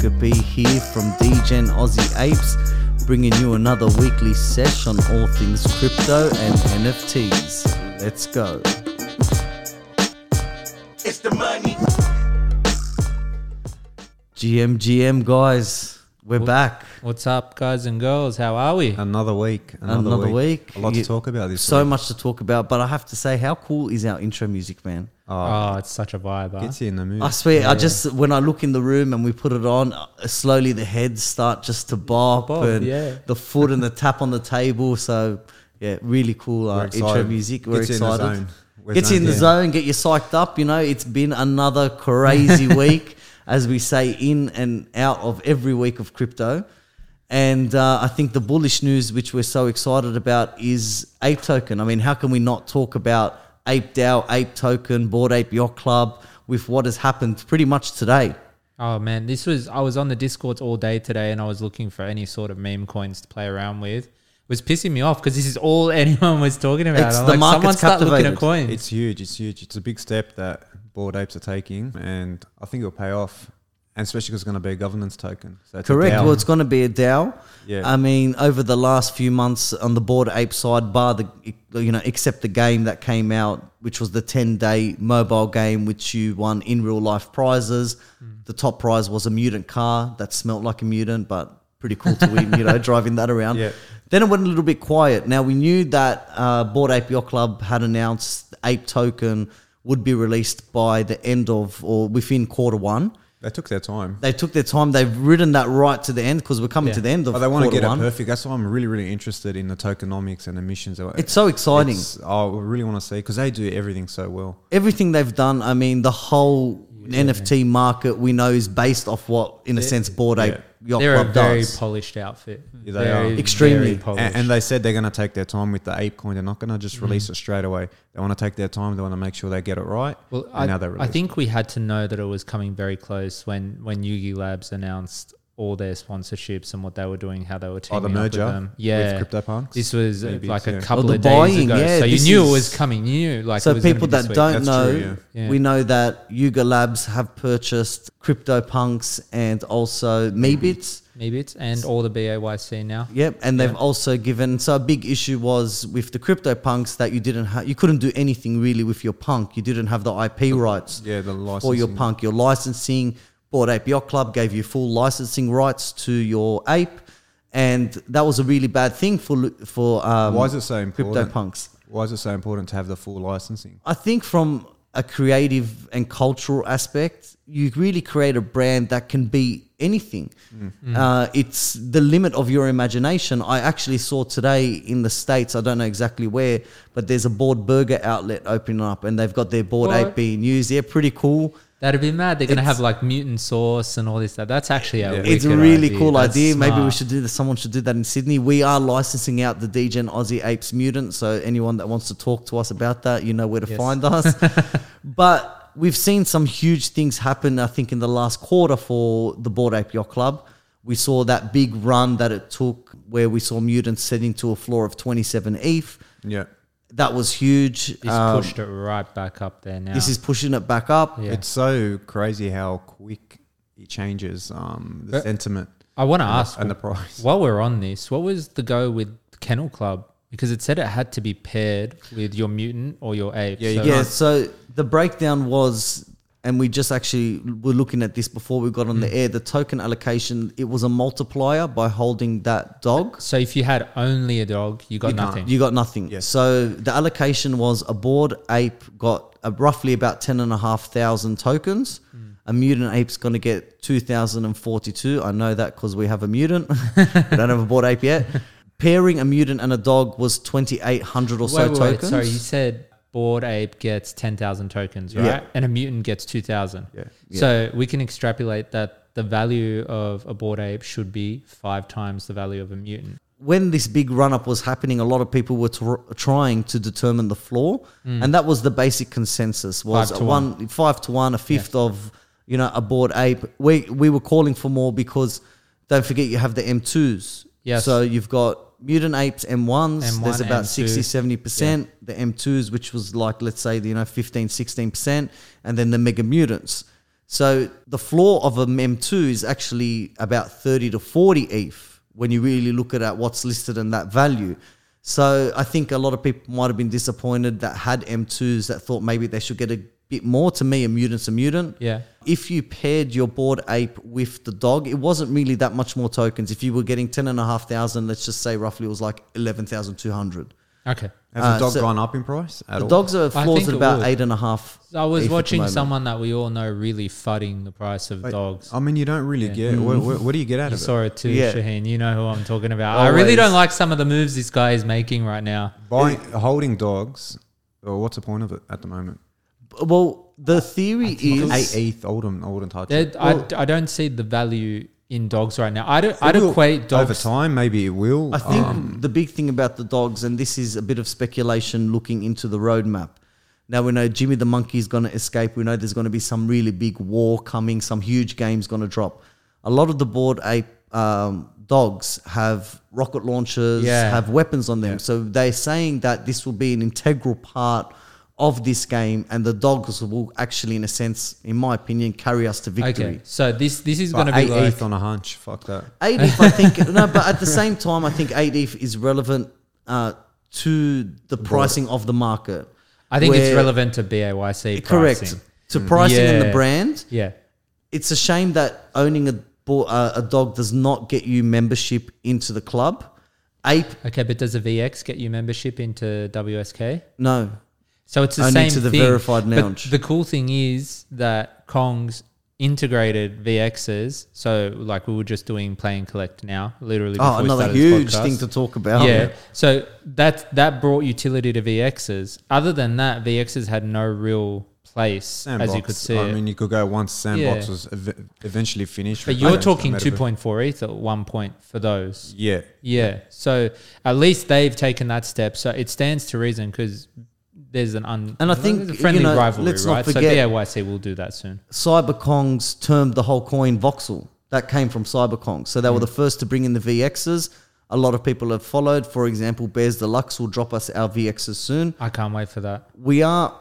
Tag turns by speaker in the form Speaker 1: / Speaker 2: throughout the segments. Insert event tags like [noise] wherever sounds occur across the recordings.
Speaker 1: Wooba, and Luca P here from DGen Aussie Apes, bringing you another weekly sesh on all things crypto and NFTs. Let's go.
Speaker 2: It's the money.
Speaker 1: GMGM guys, we're back.
Speaker 3: What's up, guys and girls? How are we?
Speaker 4: Another week. Another,
Speaker 1: Another
Speaker 4: week.
Speaker 1: week.
Speaker 4: A lot
Speaker 1: You-
Speaker 4: to talk about this
Speaker 1: So
Speaker 4: week.
Speaker 1: much to talk about, but I have to say, how cool is our intro music, man?
Speaker 4: Oh,
Speaker 3: Oh, it's such a vibe. Huh?
Speaker 4: gets you in the mood.
Speaker 1: I swear, I just when I look in the room and we put it on, uh, slowly the heads start just to bop,
Speaker 3: Bob,
Speaker 1: and
Speaker 3: yeah.
Speaker 1: the foot and the tap on the table. So yeah, really cool uh, intro
Speaker 4: excited.
Speaker 1: music. We're
Speaker 4: Gets you in the
Speaker 1: excited.
Speaker 4: zone. We're
Speaker 1: Gets you in the
Speaker 4: zoned
Speaker 1: zone, get you psyched up. You know, it's been another crazy [laughs] week, as we say, in and out of every week of crypto. And uh, I think the bullish news, which we're so excited about, is Ape Token. I mean, how can we not talk about Ape DAO, Ape Token, Bored Ape Yacht Club with what has happened pretty much today?
Speaker 3: Oh man, this was I was on the discords all day today, and I was looking for any sort of meme coins to play around with. It was pissing me off because this is all [laughs] anyone was talking about.
Speaker 1: It's
Speaker 3: I'm
Speaker 1: the
Speaker 3: like,
Speaker 1: market's
Speaker 3: someone start looking
Speaker 1: captivated.
Speaker 3: at coins.
Speaker 4: It's huge. It's huge. It's a big step that Bored Apes are taking, and I think it'll pay off. And especially because it's going to be a governance token. So it's
Speaker 1: Correct. Well, it's going to be a DAO.
Speaker 4: Yeah.
Speaker 1: I mean, over the last few months on the Bored Ape side, bar the you know, except the game that came out, which was the ten day mobile game, which you won in real life prizes. The top prize was a mutant car that smelt like a mutant, but pretty cool to win. You know, [laughs] driving that around.
Speaker 4: Yeah.
Speaker 1: Then it went a little bit quiet. Now we knew that uh, Bored Ape Yacht Club had announced the Ape Token would be released by the end of or within quarter one.
Speaker 4: They took their time.
Speaker 1: They took their time. They've ridden that right to the end because we're coming
Speaker 3: Yeah.
Speaker 1: to the end of
Speaker 4: But they want to get
Speaker 1: one.
Speaker 4: it perfect. That's why I'm really, really interested in the tokenomics and emissions.
Speaker 1: It's so exciting.
Speaker 4: It's- I really want to see because they do everything so well.
Speaker 1: Everything they've done. I mean, the whole NFT market we know is based off what, in a sense, Bored Ape Yacht
Speaker 3: They're a very
Speaker 1: does.
Speaker 3: polished outfit.
Speaker 4: Yeah, they
Speaker 3: Very,
Speaker 4: are.
Speaker 1: Extremely.
Speaker 3: polished.
Speaker 4: And, and they said they're going to take their time with the ape coin. They're not going to just mm. release it straight away. They want to take their time. They want to make sure they get it right.
Speaker 3: Well,
Speaker 4: and
Speaker 3: I,
Speaker 4: now
Speaker 3: I
Speaker 4: release.
Speaker 3: think we had to know that it was coming very close when when Yuga Labs announced all their sponsorships and what they were doing, how they were
Speaker 4: Oh,
Speaker 3: teaming
Speaker 4: the
Speaker 3: up
Speaker 4: merger
Speaker 3: with them.
Speaker 4: with
Speaker 3: Yeah,
Speaker 4: CryptoPunks?
Speaker 3: This was uh,
Speaker 4: Maybe,
Speaker 3: like a
Speaker 4: yeah.
Speaker 3: couple
Speaker 1: Or the
Speaker 3: of days
Speaker 1: buying,
Speaker 3: ago,
Speaker 1: yeah,
Speaker 3: so you knew it was coming. You knew like
Speaker 1: so
Speaker 3: it was
Speaker 1: people
Speaker 3: be
Speaker 1: that
Speaker 3: this
Speaker 1: don't
Speaker 4: That's
Speaker 1: know,
Speaker 4: true,
Speaker 3: yeah.
Speaker 1: we know that Yuga Labs have purchased CryptoPunks and also Meebits.
Speaker 3: maybe it's and all the BAYC now.
Speaker 1: Yep, and they've
Speaker 3: Yeah.
Speaker 1: also given. So a big issue was with the CryptoPunks that you didn't have, you couldn't do anything really with your punk. You didn't have the IP rights.
Speaker 4: yeah, the licensing.
Speaker 1: for your punk. Your licensing, Bored Ape Yacht Club gave you full licensing rights to your ape, and that was a really bad thing for for um,
Speaker 4: Why is it so important?
Speaker 1: crypto punks.
Speaker 4: Why is it so important to have the full licensing?
Speaker 1: I think from a creative and cultural aspect, you really create a brand that can be anything. Uh, it's the limit of your imagination. I actually saw today in the States, I don't know exactly where, but there's a board burger outlet opening up and they've got their board
Speaker 3: What?
Speaker 1: ape being used. Yeah, pretty cool.
Speaker 3: That'd be mad. They're gonna have like mutant sauce and all this stuff. That's actually a
Speaker 4: Yeah.
Speaker 1: It's a really
Speaker 3: idea.
Speaker 1: cool
Speaker 3: That's
Speaker 1: idea. Maybe we
Speaker 3: smart.
Speaker 1: should do that. Someone should do that in Sydney. We are licensing out the DGen Aussie Apes Mutant. So anyone that wants to talk to us about that, you know where to
Speaker 3: Yes.
Speaker 1: find us. [laughs] but we've seen some huge things happen. I think in the last quarter for the Bored Ape Yacht Club, we saw that big run that it took, where we saw mutants setting to a floor of 27 ETH.
Speaker 4: Yeah.
Speaker 1: That was huge.
Speaker 3: This
Speaker 1: Um,
Speaker 3: pushed it right back up there now.
Speaker 1: this is pushing it back up.
Speaker 3: Yeah.
Speaker 4: It's so crazy how quick it changes um, the
Speaker 3: But-
Speaker 4: sentiment
Speaker 3: I want to ask
Speaker 4: and the price. [laughs]
Speaker 3: while we're on this, what was the go with Kennel Club? Because it said it had to be paired with your mutant or your ape.
Speaker 4: Yeah,
Speaker 3: so-
Speaker 1: Yeah, so the breakdown was, and we just actually were looking at this before we got on
Speaker 3: Mm.
Speaker 1: the air. The token allocation, it was a multiplier by holding that dog.
Speaker 3: So if you had only a dog, you got
Speaker 1: You
Speaker 3: nothing.
Speaker 1: You got nothing.
Speaker 4: Yes.
Speaker 1: So the allocation was a bored ape got uh, roughly about 10,500 tokens.
Speaker 3: Mm.
Speaker 1: A mutant ape's going to get 2,042. I know that because we have a mutant. [laughs] we don't have a bored ape yet. [laughs] Pairing a mutant and a dog was 2,800 or so
Speaker 3: wait, wait, wait,
Speaker 1: tokens.
Speaker 3: sorry, you said bored ape gets 10,000 tokens, right?
Speaker 1: Yeah.
Speaker 3: And a mutant gets 2,000.
Speaker 4: Yeah.
Speaker 3: So we can extrapolate that the value of a bored ape should be five times the value of a mutant.
Speaker 1: when this big run up was happening, a lot of people were tr- trying to determine the floor, and that was the basic consensus: was
Speaker 3: Mm. Five to
Speaker 1: a one, five to one, a fifth of you know a bored ape. We we were calling for more because don't forget you have the M twos.
Speaker 3: Yes.
Speaker 1: So you've got mutant apes M1s.
Speaker 3: M1,
Speaker 1: there's about
Speaker 3: M2.
Speaker 1: 60, 70%. The M2s, which was like, let's say, you know, 15, 16%. And then the mega mutants. So the floor of a M2 is actually about 30 to 40 ETH when you really look at what's listed in that value. So I think a lot of people might have been disappointed that had M2s that thought maybe they should get a bit more. To me, a mutant's a mutant.
Speaker 3: Yeah.
Speaker 1: If you paired your bored ape with the dog, it wasn't really that much more tokens. If you were getting 10,500, let's just say roughly it was like 11,200.
Speaker 3: Okay.
Speaker 4: Has
Speaker 1: Uh,
Speaker 4: the dog
Speaker 1: so-
Speaker 4: gone up in price at
Speaker 1: The
Speaker 4: all?
Speaker 1: dogs are
Speaker 3: I
Speaker 1: floors
Speaker 3: think
Speaker 1: at
Speaker 3: it
Speaker 1: about
Speaker 3: would.
Speaker 1: eight and a half.
Speaker 3: I was
Speaker 1: ETH at the
Speaker 3: watching someone that we all know really fudding the price of
Speaker 4: Wait,
Speaker 3: dogs.
Speaker 4: I mean, you don't really
Speaker 3: Yeah.
Speaker 4: get. What, what, what do you get out
Speaker 3: You
Speaker 4: of it?
Speaker 3: saw it too,
Speaker 1: Yeah.
Speaker 3: Shaheen. You know who I'm talking about. I really don't like some of the moves this guy is making right now.
Speaker 4: Buying, holding dogs. Or what's the point of it at the moment?
Speaker 1: Well, the theory is
Speaker 4: Eight eighth. I wouldn't. I wouldn't touch
Speaker 3: There-
Speaker 4: it.
Speaker 1: Well-
Speaker 3: I, I don't see the value in dogs right now. I'd,
Speaker 4: It
Speaker 3: I'd equate dogs.
Speaker 4: over time. Maybe it will.
Speaker 1: I think
Speaker 4: Um,
Speaker 1: the big thing about the dogs, and this is a bit of speculation looking into the roadmap. Now we know Jimmy the Monkey is going to escape. We know there's going to be some really big war coming, some huge games going to drop. A lot of the bored ape um, dogs have rocket launchers,
Speaker 3: Yeah.
Speaker 1: have weapons on them.
Speaker 4: Yeah.
Speaker 1: So they're saying that this will be an integral part of this game, and the dogs will actually, in a sense, in my opinion, carry us to victory.
Speaker 3: okay, so this this is going to be
Speaker 4: eight
Speaker 3: like
Speaker 4: eighth on a hunch. Fuck that.
Speaker 1: Eight if I think [laughs] no, but at the same time, I think eight if is relevant uh, to the pricing of the market.
Speaker 3: I think it's relevant to BAYC
Speaker 1: Correct
Speaker 3: pricing.
Speaker 1: to pricing and the brand.
Speaker 3: Yeah,
Speaker 1: It's a shame that owning a bo- uh, a dog does not get you membership into the club. Ape,
Speaker 3: okay, but does a VX get you membership into WSK?
Speaker 1: no.
Speaker 3: So it's the
Speaker 1: Only
Speaker 3: same
Speaker 1: to the
Speaker 3: thing.
Speaker 1: verified
Speaker 3: But
Speaker 1: lounge.
Speaker 3: the cool thing is that Kongz integrated VXs. So like we were just doing play and Kollect now, literally.
Speaker 1: Oh,
Speaker 3: before we
Speaker 1: another
Speaker 3: started this
Speaker 1: huge
Speaker 3: podcast.
Speaker 1: thing to talk about.
Speaker 3: yeah. So that that brought utility to VXs. Other than that, VXs had no real place,
Speaker 4: Sandbox.
Speaker 3: as you could see.
Speaker 4: I
Speaker 3: it.
Speaker 4: mean, you could go once Sandbox
Speaker 3: Yeah.
Speaker 4: was ev- eventually finished.
Speaker 3: but
Speaker 4: with
Speaker 3: you're
Speaker 4: Metaverse.
Speaker 3: talking
Speaker 4: Metaverse.
Speaker 3: 2.4 ETH at one point for those.
Speaker 4: Yeah.
Speaker 3: Yeah. So at least they've taken that step. So it stands to reason because there's an un
Speaker 1: And I think,
Speaker 3: a friendly
Speaker 1: you know,
Speaker 3: rivalry,
Speaker 1: let's not
Speaker 3: right?
Speaker 1: forget-
Speaker 3: so BAYC will do that soon.
Speaker 1: CyberKongz termed the whole coin voxel. That came from CyberKong. So they were the first to bring in the VXs. A lot of people have followed. For example, Bears Deluxe will drop us our VXs soon.
Speaker 3: I can't wait for that.
Speaker 1: We are,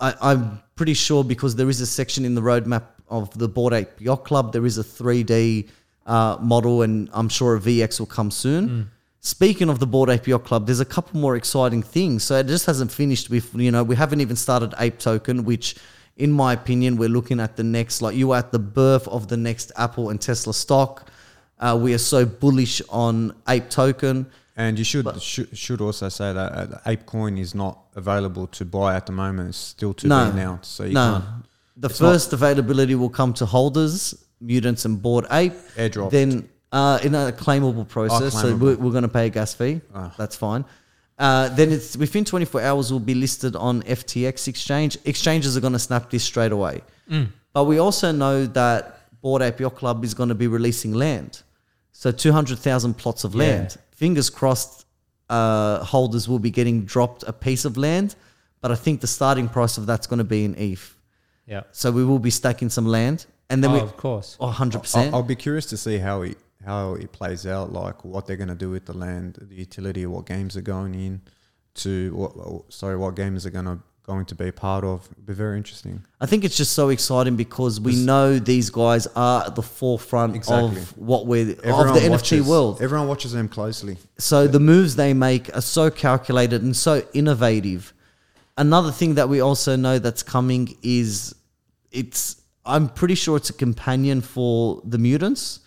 Speaker 1: I, I'm pretty sure because there is a section in the roadmap of the Bored Ape Yacht Club, there is a 3D uh, model, and I'm sure a VX will come soon. Speaking of the Bored Ape Yacht Club, there's a couple more exciting things. So it just hasn't finished with, you know, we haven't even started Ape Token, which, in my opinion, we're looking at the next, like you are at the birth of the next Apple and Tesla stock. Uh, we are so bullish on Ape Token.
Speaker 4: And you should should, should also say that uh, ApeCoin is not available to buy at the moment. It's still to
Speaker 1: No.
Speaker 4: be announced. So you
Speaker 1: no,
Speaker 4: can't
Speaker 1: the first availability will come to holders, mutants, and bored ape.
Speaker 4: Airdropped.
Speaker 1: Then uh, in a claimable process, so
Speaker 4: claimable.
Speaker 1: we're, we're going to pay a gas fee.
Speaker 4: Ah.
Speaker 1: That's fine. Uh, then it's within 24 hours we'll be listed on FTX exchange. Exchanges are going to snap this straight away. But we also know that Bored Ape Yacht Club is going to be releasing land. So 200,000 plots of
Speaker 3: Yeah.
Speaker 1: land. Fingers crossed, uh, holders will be getting dropped a piece of land. But I think the starting price of that's going to be in ETH.
Speaker 3: Yeah.
Speaker 1: So we will be stacking some land. And then
Speaker 3: oh,
Speaker 1: we,
Speaker 3: of course.
Speaker 1: oh, 100%.
Speaker 4: I'll, I'll be curious to see how it how it plays out. Like what they're going to do with the land, the utility, what games are going in to what sorry, what games are going to going to be part of. It'll be very interesting.
Speaker 1: I think it's just so exciting because we know these guys are at the forefront
Speaker 4: Exactly.
Speaker 1: of what we're of
Speaker 4: Everyone
Speaker 1: the NFT world.
Speaker 4: Everyone watches them closely.
Speaker 1: So the moves they make are so calculated and so innovative. Another thing that we also know that's coming is it's I'm pretty sure it's a companion for the mutants.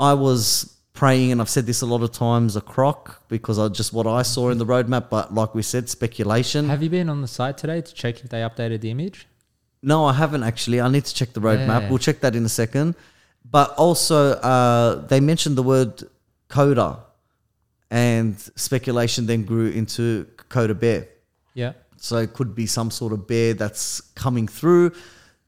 Speaker 1: I was praying, and I've said this a lot of times, a croc because I just what I saw in the roadmap. But like we said, speculation.
Speaker 3: Have you been on the site today to check if they updated the image?
Speaker 1: No, I haven't actually. I need to check the roadmap.
Speaker 3: Yeah.
Speaker 1: We'll check that in a second. But also, uh, they mentioned the word coda, and speculation then grew into coda bear.
Speaker 3: Yeah.
Speaker 1: So it could be some sort of bear that's coming through.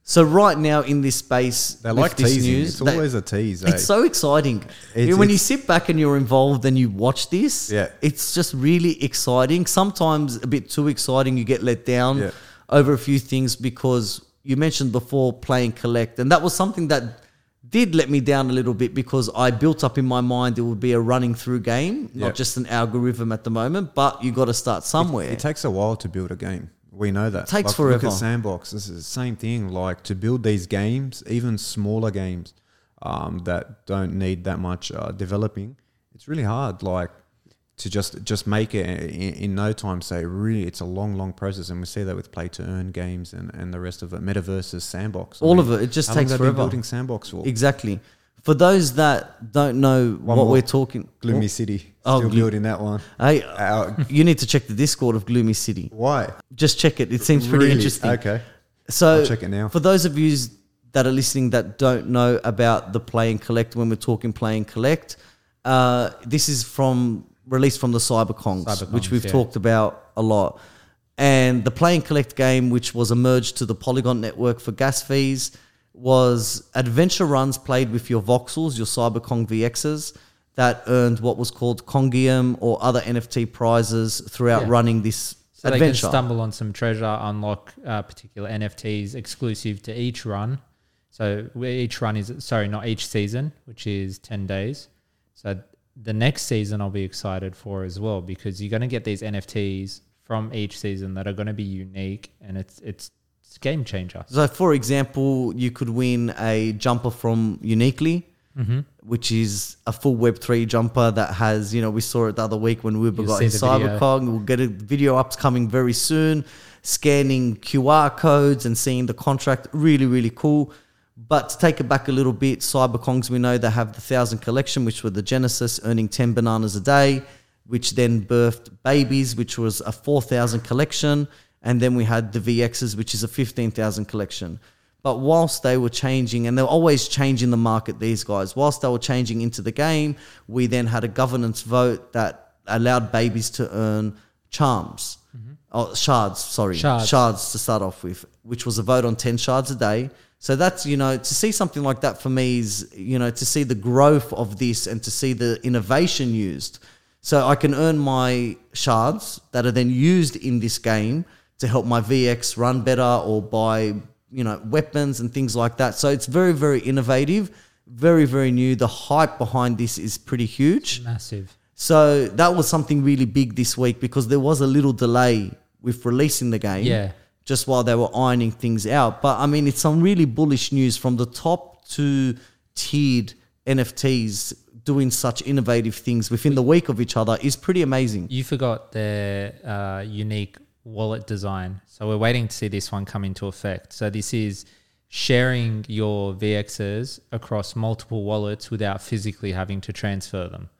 Speaker 1: So right now in this space,
Speaker 4: They like
Speaker 1: this
Speaker 4: teasing.
Speaker 1: news,
Speaker 4: it's
Speaker 1: they-
Speaker 4: always a tease. eh?
Speaker 1: it's so exciting.
Speaker 4: It's-
Speaker 1: when you sit back and you're involved and you watch this,
Speaker 4: Yeah.
Speaker 1: it's just really exciting. Sometimes a bit too exciting, you get let down
Speaker 4: Yeah.
Speaker 1: over a few things because you mentioned before playing collect, and that was something that did let me down a little bit because I built up in my mind it would be a running through game, not just an algorithm at the moment. But you got to start somewhere.
Speaker 4: It takes a while to build a game. We know that.
Speaker 1: takes
Speaker 4: like, Look
Speaker 1: forever.
Speaker 4: at Sandbox. This is the same thing. Like to build these games, even smaller games um, that don't need that much uh, developing, it's really hard. Like to just just make it in, in no time. So really, it's a long, long process, and we see that with play to earn games and, and the rest of it. Metaverses, Sandbox, I
Speaker 1: All
Speaker 4: mean,
Speaker 1: of it. It just takes
Speaker 4: have they been
Speaker 1: forever.
Speaker 4: building Sandbox for?
Speaker 1: Exactly. For those that don't know
Speaker 4: One
Speaker 1: what
Speaker 4: more.
Speaker 1: we're talking,
Speaker 4: Gloomy City,
Speaker 1: Oh,
Speaker 4: still
Speaker 1: Glo-
Speaker 4: building that one.
Speaker 1: hey,
Speaker 4: Uh, [laughs]
Speaker 1: you need to check the Discord of Gloomy City.
Speaker 4: why?
Speaker 1: Just check it. It seems pretty
Speaker 4: Really?
Speaker 1: interesting.
Speaker 4: Okay.
Speaker 1: So
Speaker 4: I'll check it now.
Speaker 1: For those of you that are listening that don't know about the Play and Kollect, when we're talking Play and Kollect, uh, this is from released from the CyberKongz,
Speaker 3: CyberKongz,
Speaker 1: which we've
Speaker 3: yeah.
Speaker 1: talked about a lot. And the Play and Kollect game, which was a merge to the Polygon network for gas fees, was adventure runs played with your voxels, your CyberKong VXs, that earned what was called Congium or other NFT prizes throughout
Speaker 3: Yeah.
Speaker 1: running this
Speaker 3: So they
Speaker 1: adventure.
Speaker 3: can stumble on some treasure, unlock uh, particular NFTs exclusive to each run. So each run is sorry, not each season, which is ten days. So the next season I'll be excited for as well because you're going to get these NFTs from each season that are going to be unique and it's it's it's a game changer.
Speaker 1: So, for example, you could win a jumper from Uniquely,
Speaker 3: Mm-hmm.
Speaker 1: which is a full Web3 jumper that has, you know, we saw it the other week when Uber
Speaker 3: You'll
Speaker 1: got
Speaker 3: see
Speaker 1: his
Speaker 3: the video.
Speaker 1: Cybercog. We'll get a video ups coming very soon, scanning QR codes and seeing the contract. Really, really cool. But to take it back a little bit, CyberKongz, we know they have the 1000 collection, which were the Genesis, earning 10 bananas a day, which then birthed Babies, which was a 4000 collection. And then we had the VXs, which is a 15,000 collection. But whilst they were changing, and they're always changing the market, these guys, whilst they were changing into the game, we then had a governance vote that allowed babies to earn charms. Mm-hmm. Oh, shards, sorry.
Speaker 3: Shards.
Speaker 1: shards to start off with, which was a vote on 10 shards a day. So that's, you know, to see something like that for me is, you know, to see the growth of this and to see the innovation used. So I can earn my shards that are then used in this game to help my VX run better or buy, you know, weapons and things like that. So it's very, very innovative, very, very new. The hype behind this is pretty huge.
Speaker 3: Massive.
Speaker 1: So that was something really big this week because there was a little delay with releasing the game.
Speaker 3: Yeah.
Speaker 1: Just while they were ironing things out. But I mean, it's some really bullish news from the top two tiered NFTs doing such innovative things within the week of each other is pretty amazing.
Speaker 3: You forgot their uh, unique wallet design. So we're waiting to see this one come into effect. So this is sharing your VXs across multiple wallets without physically having to transfer them.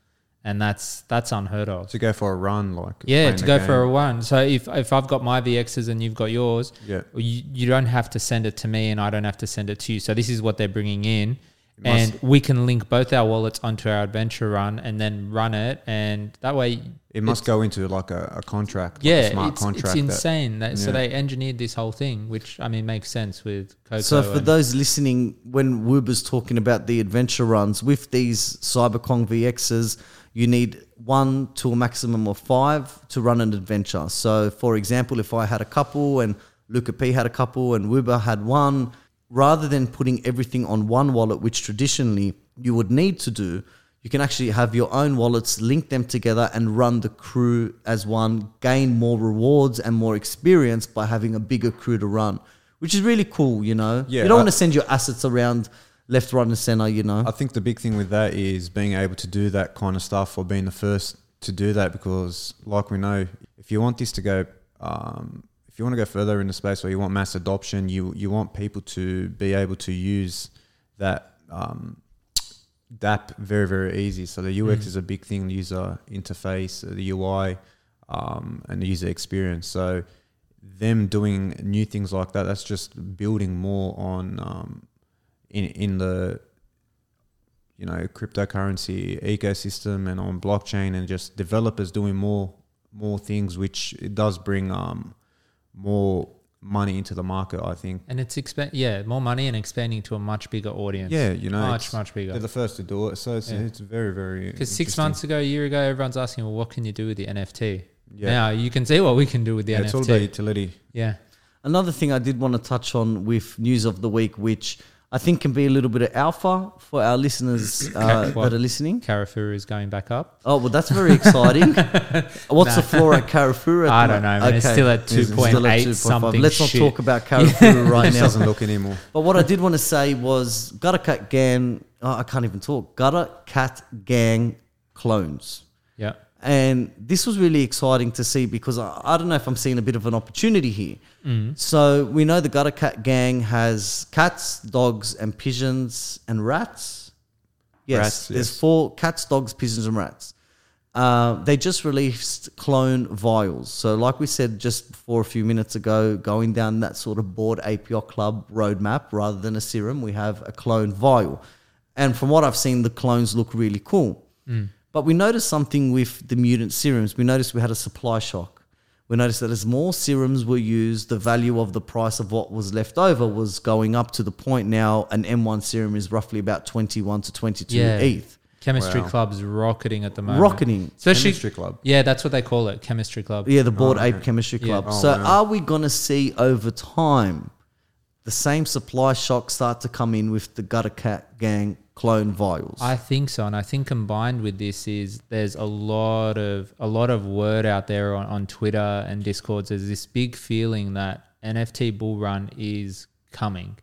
Speaker 3: And that's that's unheard of.
Speaker 4: To go for a run, like
Speaker 3: Yeah, to go
Speaker 4: game.
Speaker 3: for a run. So if if I've got my VXs and you've got yours,
Speaker 4: Yeah.
Speaker 3: you, you don't have to send it to me and I don't have to send it to you. So this is what they're bringing in.
Speaker 4: It
Speaker 3: And we can link both our wallets onto our adventure run and then run it. And that way,
Speaker 4: It must go into like a, a contract, like
Speaker 3: yeah,
Speaker 4: a smart
Speaker 3: it's,
Speaker 4: contract.
Speaker 3: it's insane. That, So
Speaker 4: yeah.
Speaker 3: they engineered this whole thing, which I mean makes sense with Coco.
Speaker 1: So for those listening, when Wuber's talking about the adventure runs with these CyberKong VXs, you need one to a maximum of five to run an adventure. So for example, if I had a couple and Luca P had a couple and Wuber had one, rather than putting everything on one wallet, which traditionally you would need to do, you can actually have your own wallets, link them together, and run the crew as one, gain more rewards and more experience by having a bigger crew to run, which is really cool, you know?
Speaker 4: Yeah,
Speaker 1: you don't want to send your assets around left, right, and center, you know?
Speaker 4: I think the big thing with that is being able to do that kind of stuff or being the first to do that because, like we know, if you want this to go, um, if you want to go further in the space or you want mass adoption, you you want people to be able to use that um, DApp very very easy. So the UX
Speaker 3: Mm.
Speaker 4: is a big thing, the user interface, uh, the UI, um, and the user experience. So them doing new things like that, that's just building more on um, in in the you know cryptocurrency ecosystem and on blockchain and just developers doing more more things which it does bring um more money into the market i think
Speaker 3: and it's expand, yeah, more money and expanding to a much bigger audience.
Speaker 4: yeah you know
Speaker 3: much much bigger.
Speaker 4: they're the first to do it so it's,
Speaker 3: Yeah.
Speaker 4: it's very very
Speaker 3: Because six months ago, a year ago, everyone's asking, well, what can you do with the NFT?
Speaker 4: yeah,
Speaker 3: Now you can see what we can do with the
Speaker 4: yeah
Speaker 3: NFT.
Speaker 4: it's all about utility
Speaker 3: yeah.
Speaker 1: Another thing I did want to touch on with news of the week, which I think can be a little bit of alpha for our listeners [clears throat] uh, that are listening.
Speaker 3: Carrefour is going back up.
Speaker 1: Oh well, that's very exciting. [laughs] What's the floor at Carrefour?
Speaker 3: I don't know, man. It's still at
Speaker 1: still at
Speaker 3: 2.8 something
Speaker 1: Let's not talk about Carrefour [laughs] right
Speaker 4: It
Speaker 1: now.
Speaker 4: doesn't look anymore.
Speaker 1: But what I did want to say was Gutter Cat Gang. Oh, I can't even talk. Gutter Cat Gang clones.
Speaker 3: Yeah.
Speaker 1: And this was really exciting to see because I, I don't know if I'm seeing a bit of an opportunity here. So we know the Gutter Cat Gang has cats, dogs, and pigeons and rats. Yes,
Speaker 4: Rats,
Speaker 1: there's
Speaker 4: yes.
Speaker 1: four cats, dogs, pigeons, and rats. Uh, they just released clone vials. So, like we said just before a few minutes ago, going down that sort of board API Club roadmap rather than a serum, we have a clone vial. And from what I've seen, the clones look really cool. But we noticed something with the mutant serums. We noticed we had a supply shock. We noticed that as more serums were used, the value of the price of what was left over was going up to the point now an M1 serum is roughly about 21 to 22
Speaker 3: Yeah.
Speaker 1: ETH.
Speaker 3: Chemistry
Speaker 4: Wow.
Speaker 3: club's rocketing at the moment.
Speaker 1: Rocketing.
Speaker 3: Especially,
Speaker 4: Chemistry club.
Speaker 3: yeah, that's what they call it, chemistry club.
Speaker 1: Yeah, the Bored
Speaker 4: Oh,
Speaker 1: Ape
Speaker 4: okay.
Speaker 1: Chemistry
Speaker 3: Yeah.
Speaker 1: Club.
Speaker 4: Oh,
Speaker 1: so
Speaker 4: wow.
Speaker 1: are we going to see over time the same supply shock start to come in with the Gutter Cat Gang clone vials?
Speaker 3: I think so, and I think combined with this is there's a lot of a lot of word out there on, on Twitter and Discords. There's this big feeling that NFT bull run is coming,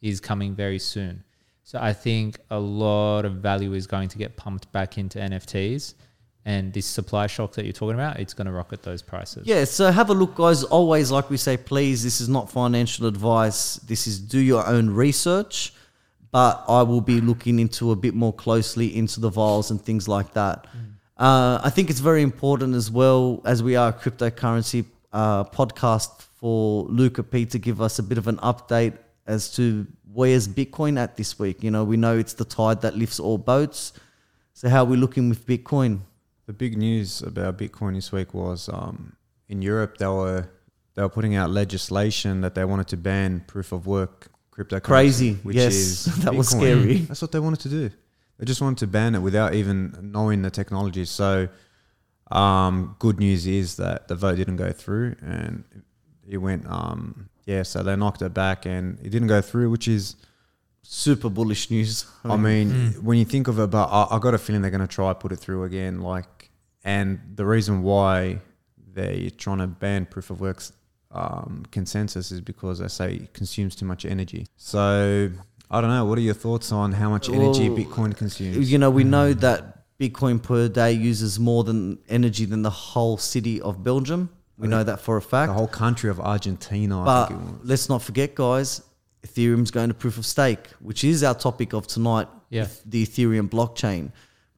Speaker 3: is coming very soon. So I think a lot of value is going to get pumped back into NFTs, and this supply shock that you're talking about, it's going to rocket those prices.
Speaker 1: Yeah, so have a look, guys. Always, like we say, please, this is not financial advice. This is do your own research. But I will be looking into a bit more closely into the vials and things like that. Uh, I think it's very important as well, as we are a cryptocurrency uh, podcast, for Luca P to give us a bit of an update as to where's Bitcoin at this week. You know, we know it's the tide that lifts all boats. So, how are we looking with Bitcoin?
Speaker 4: The big news about Bitcoin this week was um, in Europe they were they were putting out legislation that they wanted to ban proof of work cryptocurrency.
Speaker 1: Crazy. Yes, [laughs] that was scary.
Speaker 4: That's what they wanted to do. They just wanted to ban it without even knowing the technology. So, um, good news is that the vote didn't go through, and it went. Um, yeah, so they knocked it back, and it didn't go through, which is
Speaker 1: Super bullish news. [laughs]
Speaker 4: I mean, when you think of it, but I, I got a feeling they're going to try put it through again. Like, and the reason why they're trying to ban proof of works um, consensus is because they say it consumes too much energy. So I don't know. What are your thoughts on how much energy
Speaker 1: Well,
Speaker 4: Bitcoin consumes?
Speaker 1: you know, we know that Bitcoin per day uses more than energy than the whole city of Belgium. We know that for a fact.
Speaker 4: The whole country of Argentina. I
Speaker 1: But
Speaker 4: think it was.
Speaker 1: let's not forget, guys, Ethereum's going to proof of stake, which is our topic of tonight.
Speaker 3: Yeah.
Speaker 1: the Ethereum blockchain.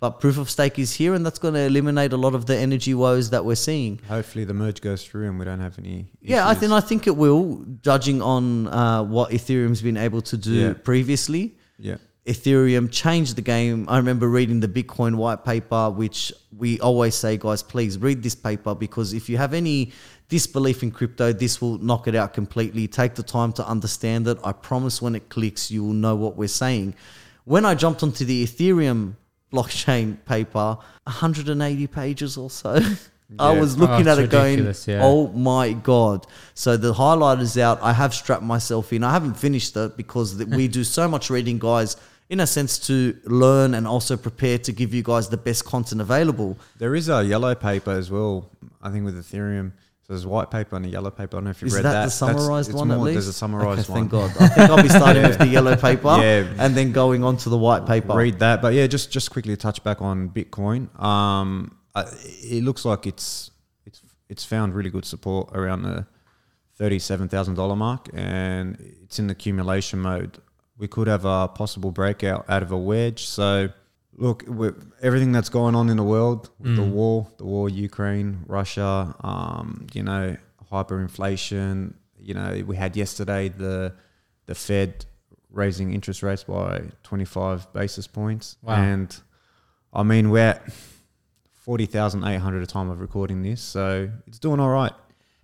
Speaker 1: But proof of stake is here, and that's going to eliminate a lot of the energy woes that we're seeing.
Speaker 4: Hopefully the merge goes through and we don't have any.
Speaker 1: Yeah, I think I think it will, judging on uh, what Ethereum's been able to do
Speaker 4: Yeah.
Speaker 1: previously.
Speaker 4: Yeah.
Speaker 1: Ethereum changed the game. I remember reading the Bitcoin white paper, which we always say, guys, please read this paper because if you have any disbelief in crypto, this will knock it out completely. Take the time to understand it. I promise when it clicks, you will know what we're saying. When I jumped onto the Ethereum blockchain paper, 180 pages or so. [laughs] I was looking
Speaker 3: Oh,
Speaker 1: at it going,
Speaker 3: yeah.
Speaker 1: oh my God. So the highlighter's out. I have strapped myself in. I haven't finished it because we do so much reading, guys, in a sense to learn and also prepare to give you guys the best content available.
Speaker 4: There is a yellow paper as well. I think with Ethereum. There's white paper and a yellow paper. I don't know if you've
Speaker 1: Is
Speaker 4: read
Speaker 1: that,
Speaker 4: that.
Speaker 1: the summarized
Speaker 4: it's
Speaker 1: one at
Speaker 4: more-
Speaker 1: least?
Speaker 4: There's a summarized
Speaker 1: okay,
Speaker 4: one.
Speaker 1: Thank God. I think I'll be starting with [laughs] the yellow paper
Speaker 4: Yeah.
Speaker 1: and then going on to the white paper.
Speaker 4: read that. But yeah, just just quickly touch back on Bitcoin. Um, I, it looks like it's it's it's found really good support around the thirty-seven thousand dollar mark, and it's in accumulation mode. We could have a possible breakout out of a wedge. So, look, with everything that's going on in the world, with the war, the war, Ukraine, Russia, um, you know, hyperinflation. You know, we had yesterday the the Fed raising interest rates by 25 basis points.
Speaker 3: Wow.
Speaker 4: And I mean, we're at 40,800 a time of recording this. So it's doing all right.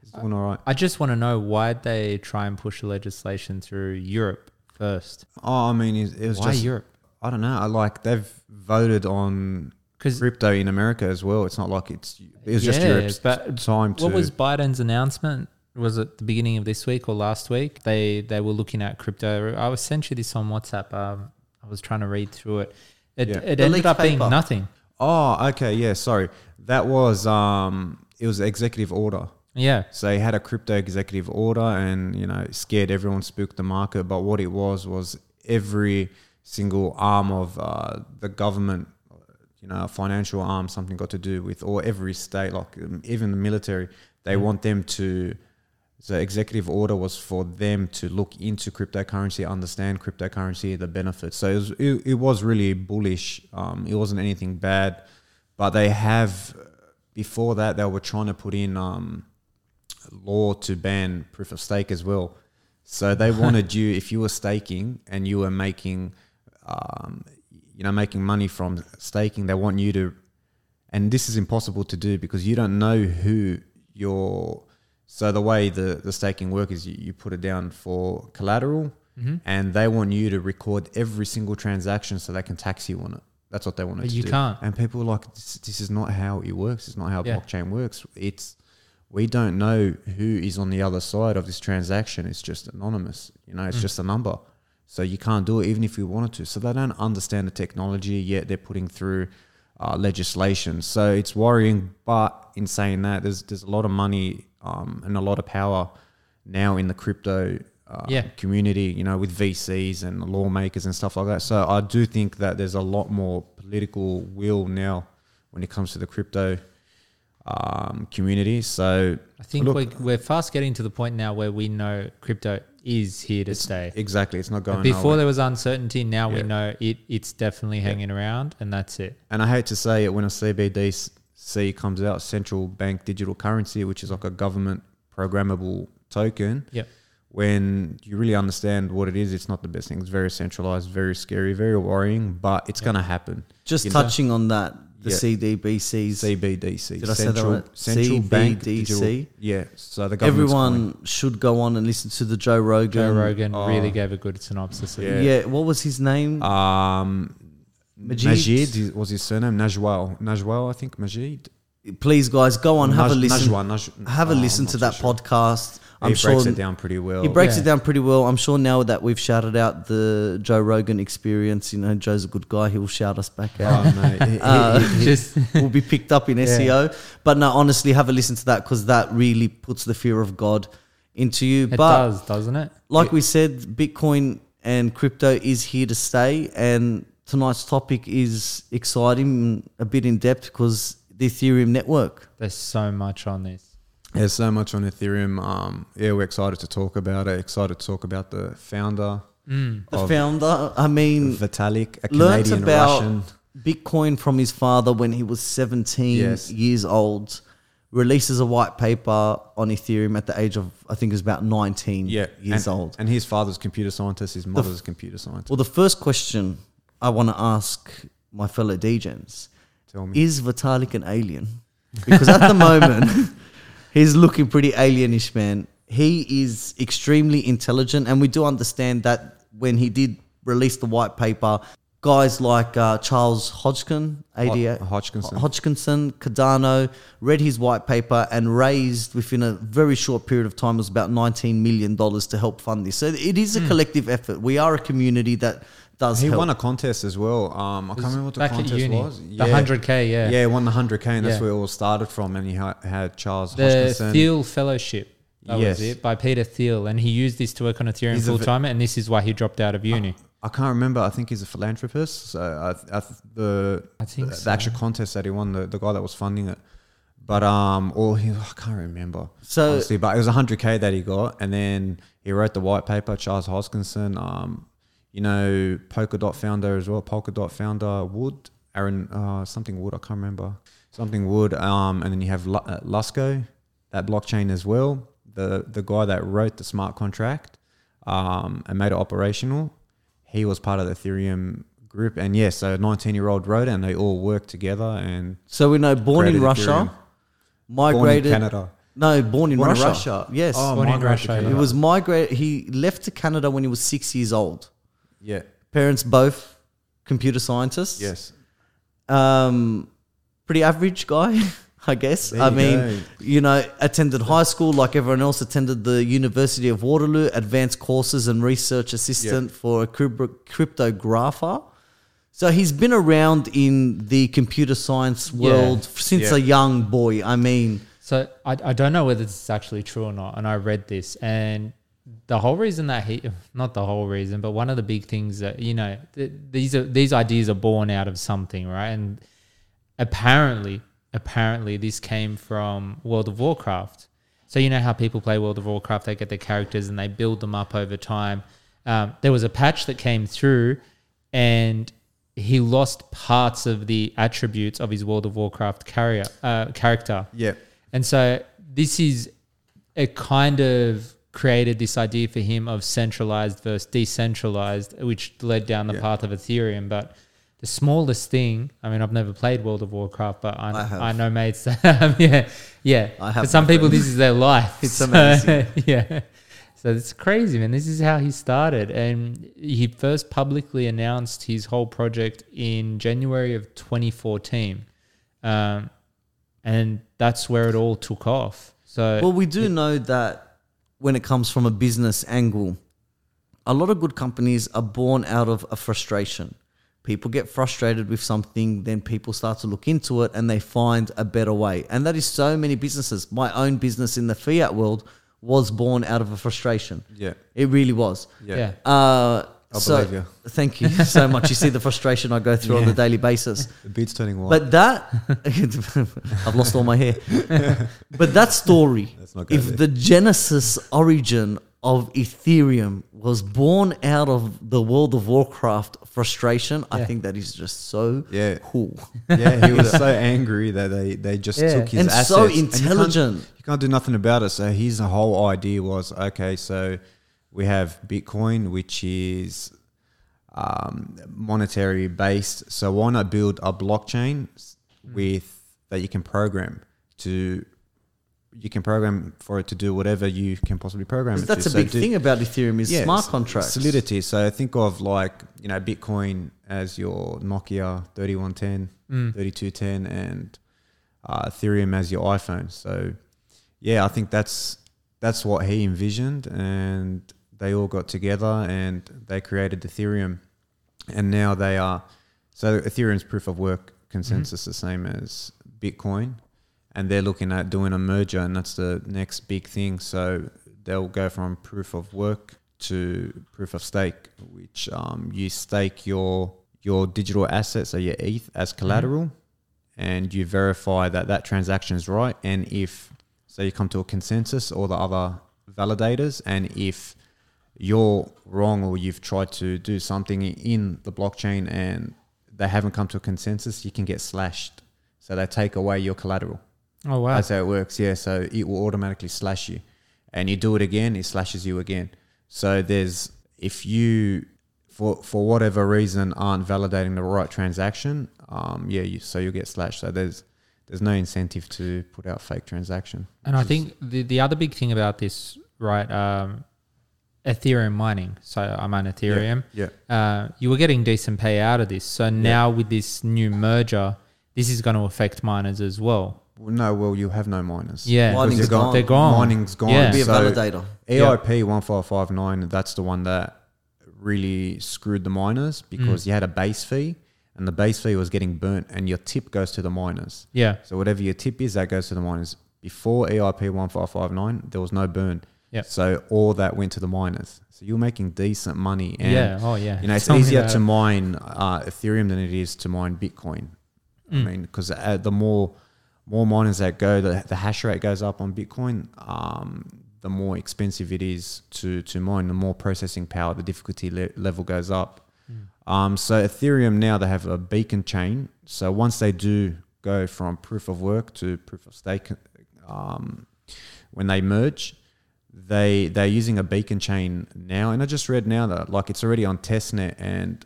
Speaker 4: It's doing all right.
Speaker 3: I just want to know why they try and push the legislation through Europe first.
Speaker 4: Oh, I mean, it, it was
Speaker 3: Why
Speaker 4: just,
Speaker 3: Europe?
Speaker 4: I don't know. I like they've voted on crypto in America as well. It's not like it's, it was just
Speaker 3: Yeah,
Speaker 4: Europe's
Speaker 3: but
Speaker 4: time to.
Speaker 3: what was Biden's announcement was it the beginning of this week or last week? They they were looking at crypto. I was sent you this on WhatsApp. Um, I was trying to read through it. It,
Speaker 4: Yeah.
Speaker 3: it ended
Speaker 1: leaked
Speaker 3: up being nothing.
Speaker 4: Oh, okay, yeah. Sorry, that was um, it was executive order.
Speaker 3: Yeah,
Speaker 4: So he had a crypto executive order, and you know, scared everyone, spooked the market. But what it was was every single arm of uh, the government, you know, a financial arm, something got to do with, or every state, like um, even the military, they want them to. The executive order was for them to look into cryptocurrency, understand cryptocurrency, the benefits. So it was, it, it was really bullish. Um, it wasn't anything bad, but they have before that they were trying to put in um, law to ban proof of stake as well. So they [laughs] wanted you, if you were staking and you were making, um, you know, making money from staking, they want you to, and this is impossible to do because you don't know who your. So the way the the staking work is, you, you put it down for collateral,
Speaker 3: Mm-hmm.
Speaker 4: and they want you to record every single transaction so they can tax you on it. That's what they
Speaker 3: want
Speaker 4: to
Speaker 3: you
Speaker 4: do.
Speaker 3: can't.
Speaker 4: And people were like, this, this is not how it works. It's not how
Speaker 3: Yeah.
Speaker 4: blockchain works. It's we don't know who is on the other side of this transaction. It's just anonymous. You know, it's
Speaker 3: Mm.
Speaker 4: just a number. So you can't do it even if you wanted to. So they don't understand the technology yet. They're putting through uh, legislation. So it's worrying. But in saying that, there's there's a lot of money um, and a lot of power now in the crypto uh,
Speaker 3: Yeah.
Speaker 4: community. You know, with VCs and lawmakers and stuff like that. So I do think that there's a lot more political will now when it comes to the crypto um, community. So
Speaker 3: I think
Speaker 4: Look-
Speaker 3: we're, we're fast getting to the point now where we know crypto is here to stay.
Speaker 4: exactly, it's not going
Speaker 3: Before
Speaker 4: nowhere.
Speaker 3: there was uncertainty, now we know it. It's definitely hanging around, and that's it.
Speaker 4: and I hate to say it when a CBDC comes out, central bank digital currency, which is like a government programmable token.
Speaker 3: Yep.
Speaker 4: When you really understand what it is, it's not the best thing. It's very centralized, very scary, very worrying, but it's going to happen.
Speaker 1: Just
Speaker 4: You know?
Speaker 1: touching on that, the
Speaker 4: Yeah.
Speaker 1: CDBCs.
Speaker 4: CBDC.
Speaker 1: Did I say that
Speaker 4: central,
Speaker 1: right?
Speaker 4: Central bank digital. Yeah. So the government's
Speaker 1: Everyone
Speaker 4: going-
Speaker 1: should go on and listen to the Joe Rogan.
Speaker 3: Joe Rogan
Speaker 4: oh.
Speaker 3: really gave a good synopsis. Of
Speaker 4: Yeah.
Speaker 3: it.
Speaker 1: Yeah. what was his name?
Speaker 4: Um,
Speaker 1: Majid?
Speaker 4: Majid was his surname. Najwal. Najwal, I think. Majid.
Speaker 1: Please, guys, go on, have a listen.
Speaker 4: Najwa, Naj-
Speaker 1: have a
Speaker 4: oh,
Speaker 1: listen to that
Speaker 4: sure.
Speaker 1: podcast. I'm
Speaker 4: he
Speaker 1: sure
Speaker 4: breaks it down pretty well.
Speaker 1: He breaks
Speaker 3: Yeah.
Speaker 1: it down pretty well. I'm sure now that we've shouted out the Joe Rogan experience, you know, Joe's a good guy. He'll shout us back out.
Speaker 4: Oh, mate. [laughs] He- he-
Speaker 1: Uh,
Speaker 4: he- [laughs]
Speaker 3: Just
Speaker 1: will be picked up in SEO. But no, honestly, have a listen to that because that really puts the fear of God into you.
Speaker 3: it
Speaker 1: but
Speaker 3: does, doesn't it?
Speaker 1: like we said, Bitcoin and crypto is here to stay. And tonight's topic is exciting, a bit in depth because the Ethereum network.
Speaker 3: There's so much on this.
Speaker 4: There's so much on Ethereum. Um, yeah, we're excited to talk about it. Excited to talk about the founder,
Speaker 3: Mm.
Speaker 1: The founder, I mean,
Speaker 4: Vitalik, a Canadian
Speaker 1: about
Speaker 4: Russian.
Speaker 1: Bitcoin from his father when he was 17
Speaker 4: Yes.
Speaker 1: years old. Releases a white paper on Ethereum at the age of, I think it was about 19
Speaker 4: Yeah,
Speaker 1: years
Speaker 4: and,
Speaker 1: old.
Speaker 4: And his father's computer scientist. His mother's a computer scientist.
Speaker 1: Well, the first question I want to ask my fellow DJs
Speaker 4: Tell me.
Speaker 1: is Vitalik an alien? Because at the [laughs] moment, he's looking pretty alienish, man. He is extremely intelligent, and we do understand that when he did release the white paper, guys like uh, Charles Hodgkin, 88,
Speaker 4: Ho- Hoskinson.
Speaker 1: Hoskinson, Cardano read his white paper and raised within a very short period of time was about 19 million dollars to help fund this. So it is a collective effort. We are a community that does
Speaker 4: He
Speaker 1: help.
Speaker 4: won a contest as well. Um, I can't remember what the
Speaker 3: Back at
Speaker 4: contest
Speaker 3: uni,
Speaker 4: was.
Speaker 3: the 100k, yeah.
Speaker 4: Yeah, he won the 100k, and that's
Speaker 3: Yeah.
Speaker 4: where it all started from. And he ha- had Charles
Speaker 3: The
Speaker 4: Hoskinson.
Speaker 3: Thiel Fellowship. That
Speaker 4: Yes.
Speaker 3: was it by Peter Thiel, and he used this to work on Ethereum
Speaker 4: He's a
Speaker 3: full time, and this is why he dropped out of uni.
Speaker 4: I can't remember. I think he's a philanthropist. So I, I, the
Speaker 3: I think
Speaker 4: the,
Speaker 3: so.
Speaker 4: the actual contest that he won, the, the guy that was funding it. But um, or he, I can't remember.
Speaker 1: So-
Speaker 4: honestly, but it was 100k that he got, and then he wrote the white paper. Charles Hoskinson, um, you know, Polkadot founder as well. Polkadot founder Wood, Aaron, uh, something Wood. I can't remember something Wood. Um, and then you have Lu- uh, Lusco, that blockchain as well. The the guy that wrote the smart contract, um, and made it operational. He was part of the Ethereum group, and yes, so a 19 year old wrote it, and they all worked together and
Speaker 1: So we know born in Russia,
Speaker 4: Ethereum.
Speaker 1: migrated.
Speaker 4: born in Canada.
Speaker 1: No, born in
Speaker 4: Born
Speaker 1: Russia.
Speaker 4: Russia.
Speaker 1: Yes,
Speaker 4: Oh,
Speaker 3: Born in
Speaker 4: migrated to
Speaker 3: Russia,
Speaker 4: Canada.
Speaker 1: he was migrated. He left to Canada when he was six years old.
Speaker 4: Yeah.
Speaker 1: Parents both computer scientists.
Speaker 4: Yes.
Speaker 1: Um, pretty average guy. [laughs] I guess.
Speaker 4: There
Speaker 1: I
Speaker 4: you
Speaker 1: mean,
Speaker 4: go.
Speaker 1: you know, attended high school like everyone else, attended the University of Waterloo, advanced courses and research assistant for a crypto- cryptographer. So he's been around in the computer science world since
Speaker 4: Yeah.
Speaker 1: a young boy. I mean,
Speaker 3: So I, I don't know whether this is actually true or not. And I read this, and the whole reason that he, not the whole reason, but one of the big things that you know, th- these are these ideas are born out of something, right? And apparently, apparently, this came from World of Warcraft. So you know how people play World of Warcraft, they get their characters and they build them up over time. Um, there was a patch that came through, and he lost parts of the attributes of his World of Warcraft carrier, uh, character.
Speaker 4: Yeah.
Speaker 3: And so this is a kind of created this idea for him of centralized versus decentralized, which led down the
Speaker 4: Yeah.
Speaker 3: path of Ethereum. But the smallest thing, I mean, I've never played World of Warcraft, but I,
Speaker 1: I.
Speaker 3: I know mates that have, [laughs] yeah, yeah.
Speaker 1: I have
Speaker 3: For some people,
Speaker 1: friends.
Speaker 3: this is their life. [laughs]
Speaker 1: It's
Speaker 3: So,
Speaker 1: amazing. [laughs]
Speaker 3: yeah. So it's crazy, man. This is how he started. And he first publicly announced his whole project in January of 2014. Um, and that's where it all took off. So
Speaker 1: well, we do know that when it comes from a business angle, a lot of good companies are born out of a frustration. People get frustrated with something, then people start to look into it and they find a better way. And that is so many businesses. My own business in the fiat world was born out of a frustration.
Speaker 4: Yeah.
Speaker 1: It really was.
Speaker 3: yeah.
Speaker 1: Uh,
Speaker 4: I
Speaker 1: so,
Speaker 4: believe you.
Speaker 1: Thank you so much. You see the frustration I go through on a daily basis.
Speaker 4: The beat's turning white.
Speaker 1: But that, [laughs] I've lost all my hair. But that story, [laughs]
Speaker 4: Let's not go
Speaker 1: if
Speaker 4: there.
Speaker 1: the genesis origin of Ethereum was born out of the World of Warcraft frustration, I think that is just so
Speaker 4: Yeah.
Speaker 1: cool.
Speaker 4: yeah, he was [laughs] so angry that they, they just
Speaker 3: Yeah.
Speaker 4: took his
Speaker 1: And
Speaker 4: assets.
Speaker 1: so
Speaker 4: you can't-
Speaker 1: intelligent.
Speaker 4: You can't, do nothing about it. So his whole idea was okay, so we have Bitcoin, which is um, monetary based. So why not build a blockchain
Speaker 1: Mm.
Speaker 4: with that you can program to you can program for it to do whatever you can possibly program it
Speaker 1: That's
Speaker 4: to.
Speaker 1: a
Speaker 4: So
Speaker 1: big
Speaker 4: do-
Speaker 1: thing about Ethereum is
Speaker 4: yeah,
Speaker 1: smart contracts.
Speaker 4: Solidity. So think of like, you know, Bitcoin as your Nokia 3110,
Speaker 3: Mm.
Speaker 4: 3210, and uh, Ethereum as your iPhone. So yeah, I think that's that's what he envisioned, and they all got together and they created Ethereum, and now they are. So Ethereum's proof of work consensus the same as Bitcoin, and they're looking at doing a merger, and that's the next big thing. So they'll go from proof of work to proof of stake, which um, you stake your your digital assets, so your ETH, as collateral, and you verify that that transaction is right. And if so, you come to a consensus or the other validators, and if you're wrong or you've tried to do something in the blockchain and they haven't come to a consensus, you can get slashed. So they take away your collateral.
Speaker 3: Oh wow.
Speaker 4: That's how it works. Yeah. So it will automatically slash you, and you do it again, it slashes you again. So there's if you for for whatever reason aren't validating the right transaction, um, yeah, you, so you'll get slashed. So there's there's no incentive to put out fake transaction.
Speaker 3: And I think the, the other big thing about this, right, um, Ethereum mining. So I'm on Ethereum.
Speaker 4: yeah,
Speaker 3: Uh, you were getting decent pay out of this. So now with this new merger, this is going to affect miners as well.
Speaker 4: Well, no, well you have no miners.
Speaker 3: Yeah,
Speaker 1: Mining's
Speaker 4: Because you're
Speaker 1: gone.
Speaker 3: They're gone.
Speaker 4: Mining's gone.
Speaker 3: Yeah.
Speaker 1: Be a
Speaker 4: So
Speaker 1: validator.
Speaker 4: EIP one five five nine. That's the one that really screwed the miners because you had a base fee, and the base fee was getting burnt, and your tip goes to the miners.
Speaker 3: Yeah.
Speaker 4: So whatever your tip is, that goes to the miners. Before EIP one five five nine, there was no burn.
Speaker 3: Yep.
Speaker 4: So all that went to the miners. So you're making decent money. And
Speaker 3: yeah. Oh yeah.
Speaker 4: You know, it's
Speaker 3: Tell
Speaker 4: easier to mine uh, Ethereum than it is to mine Bitcoin. I
Speaker 3: Mm.
Speaker 4: mean, because uh, the more more miners that go, the, the hash rate goes up on Bitcoin. Um, the more expensive it is to to mine. The more processing power, the difficulty le- level goes up.
Speaker 3: Mm.
Speaker 4: Um, so Ethereum now they have a beacon chain. So once they do go from proof of work to proof of stake, um, when they merge, they they're using a beacon chain now. And I just read now that like it's already on testnet, and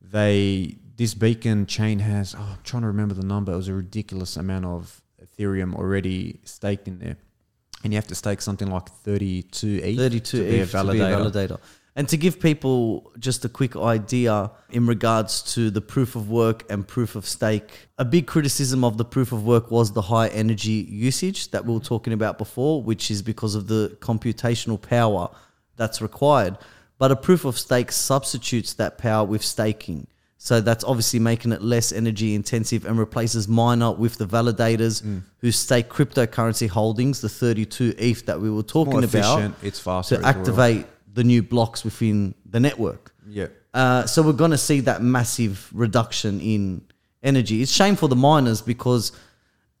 Speaker 4: they this beacon chain has oh, I'm trying to remember the number. It was a ridiculous amount of Ethereum already staked in there, and you have to stake something like 32 ETH
Speaker 1: 32
Speaker 4: to be a
Speaker 1: ETH to be a
Speaker 4: validator.
Speaker 1: And to give people just a quick idea in regards to the proof of work and proof of stake, a big criticism of the proof of work was the high energy usage that we were talking about before, which is because of the computational power that's required. But a proof of stake substitutes that power with staking. So that's obviously making it less energy intensive and replaces miner with the validators hmm. who stake cryptocurrency holdings, the 32 ETH that we were talking
Speaker 4: More
Speaker 1: about
Speaker 4: efficient, it's faster
Speaker 1: to
Speaker 4: activate well.
Speaker 1: The new blocks within the network.
Speaker 4: Yeah.
Speaker 1: Uh, so we're going to see that massive reduction in energy. It's shame for the miners because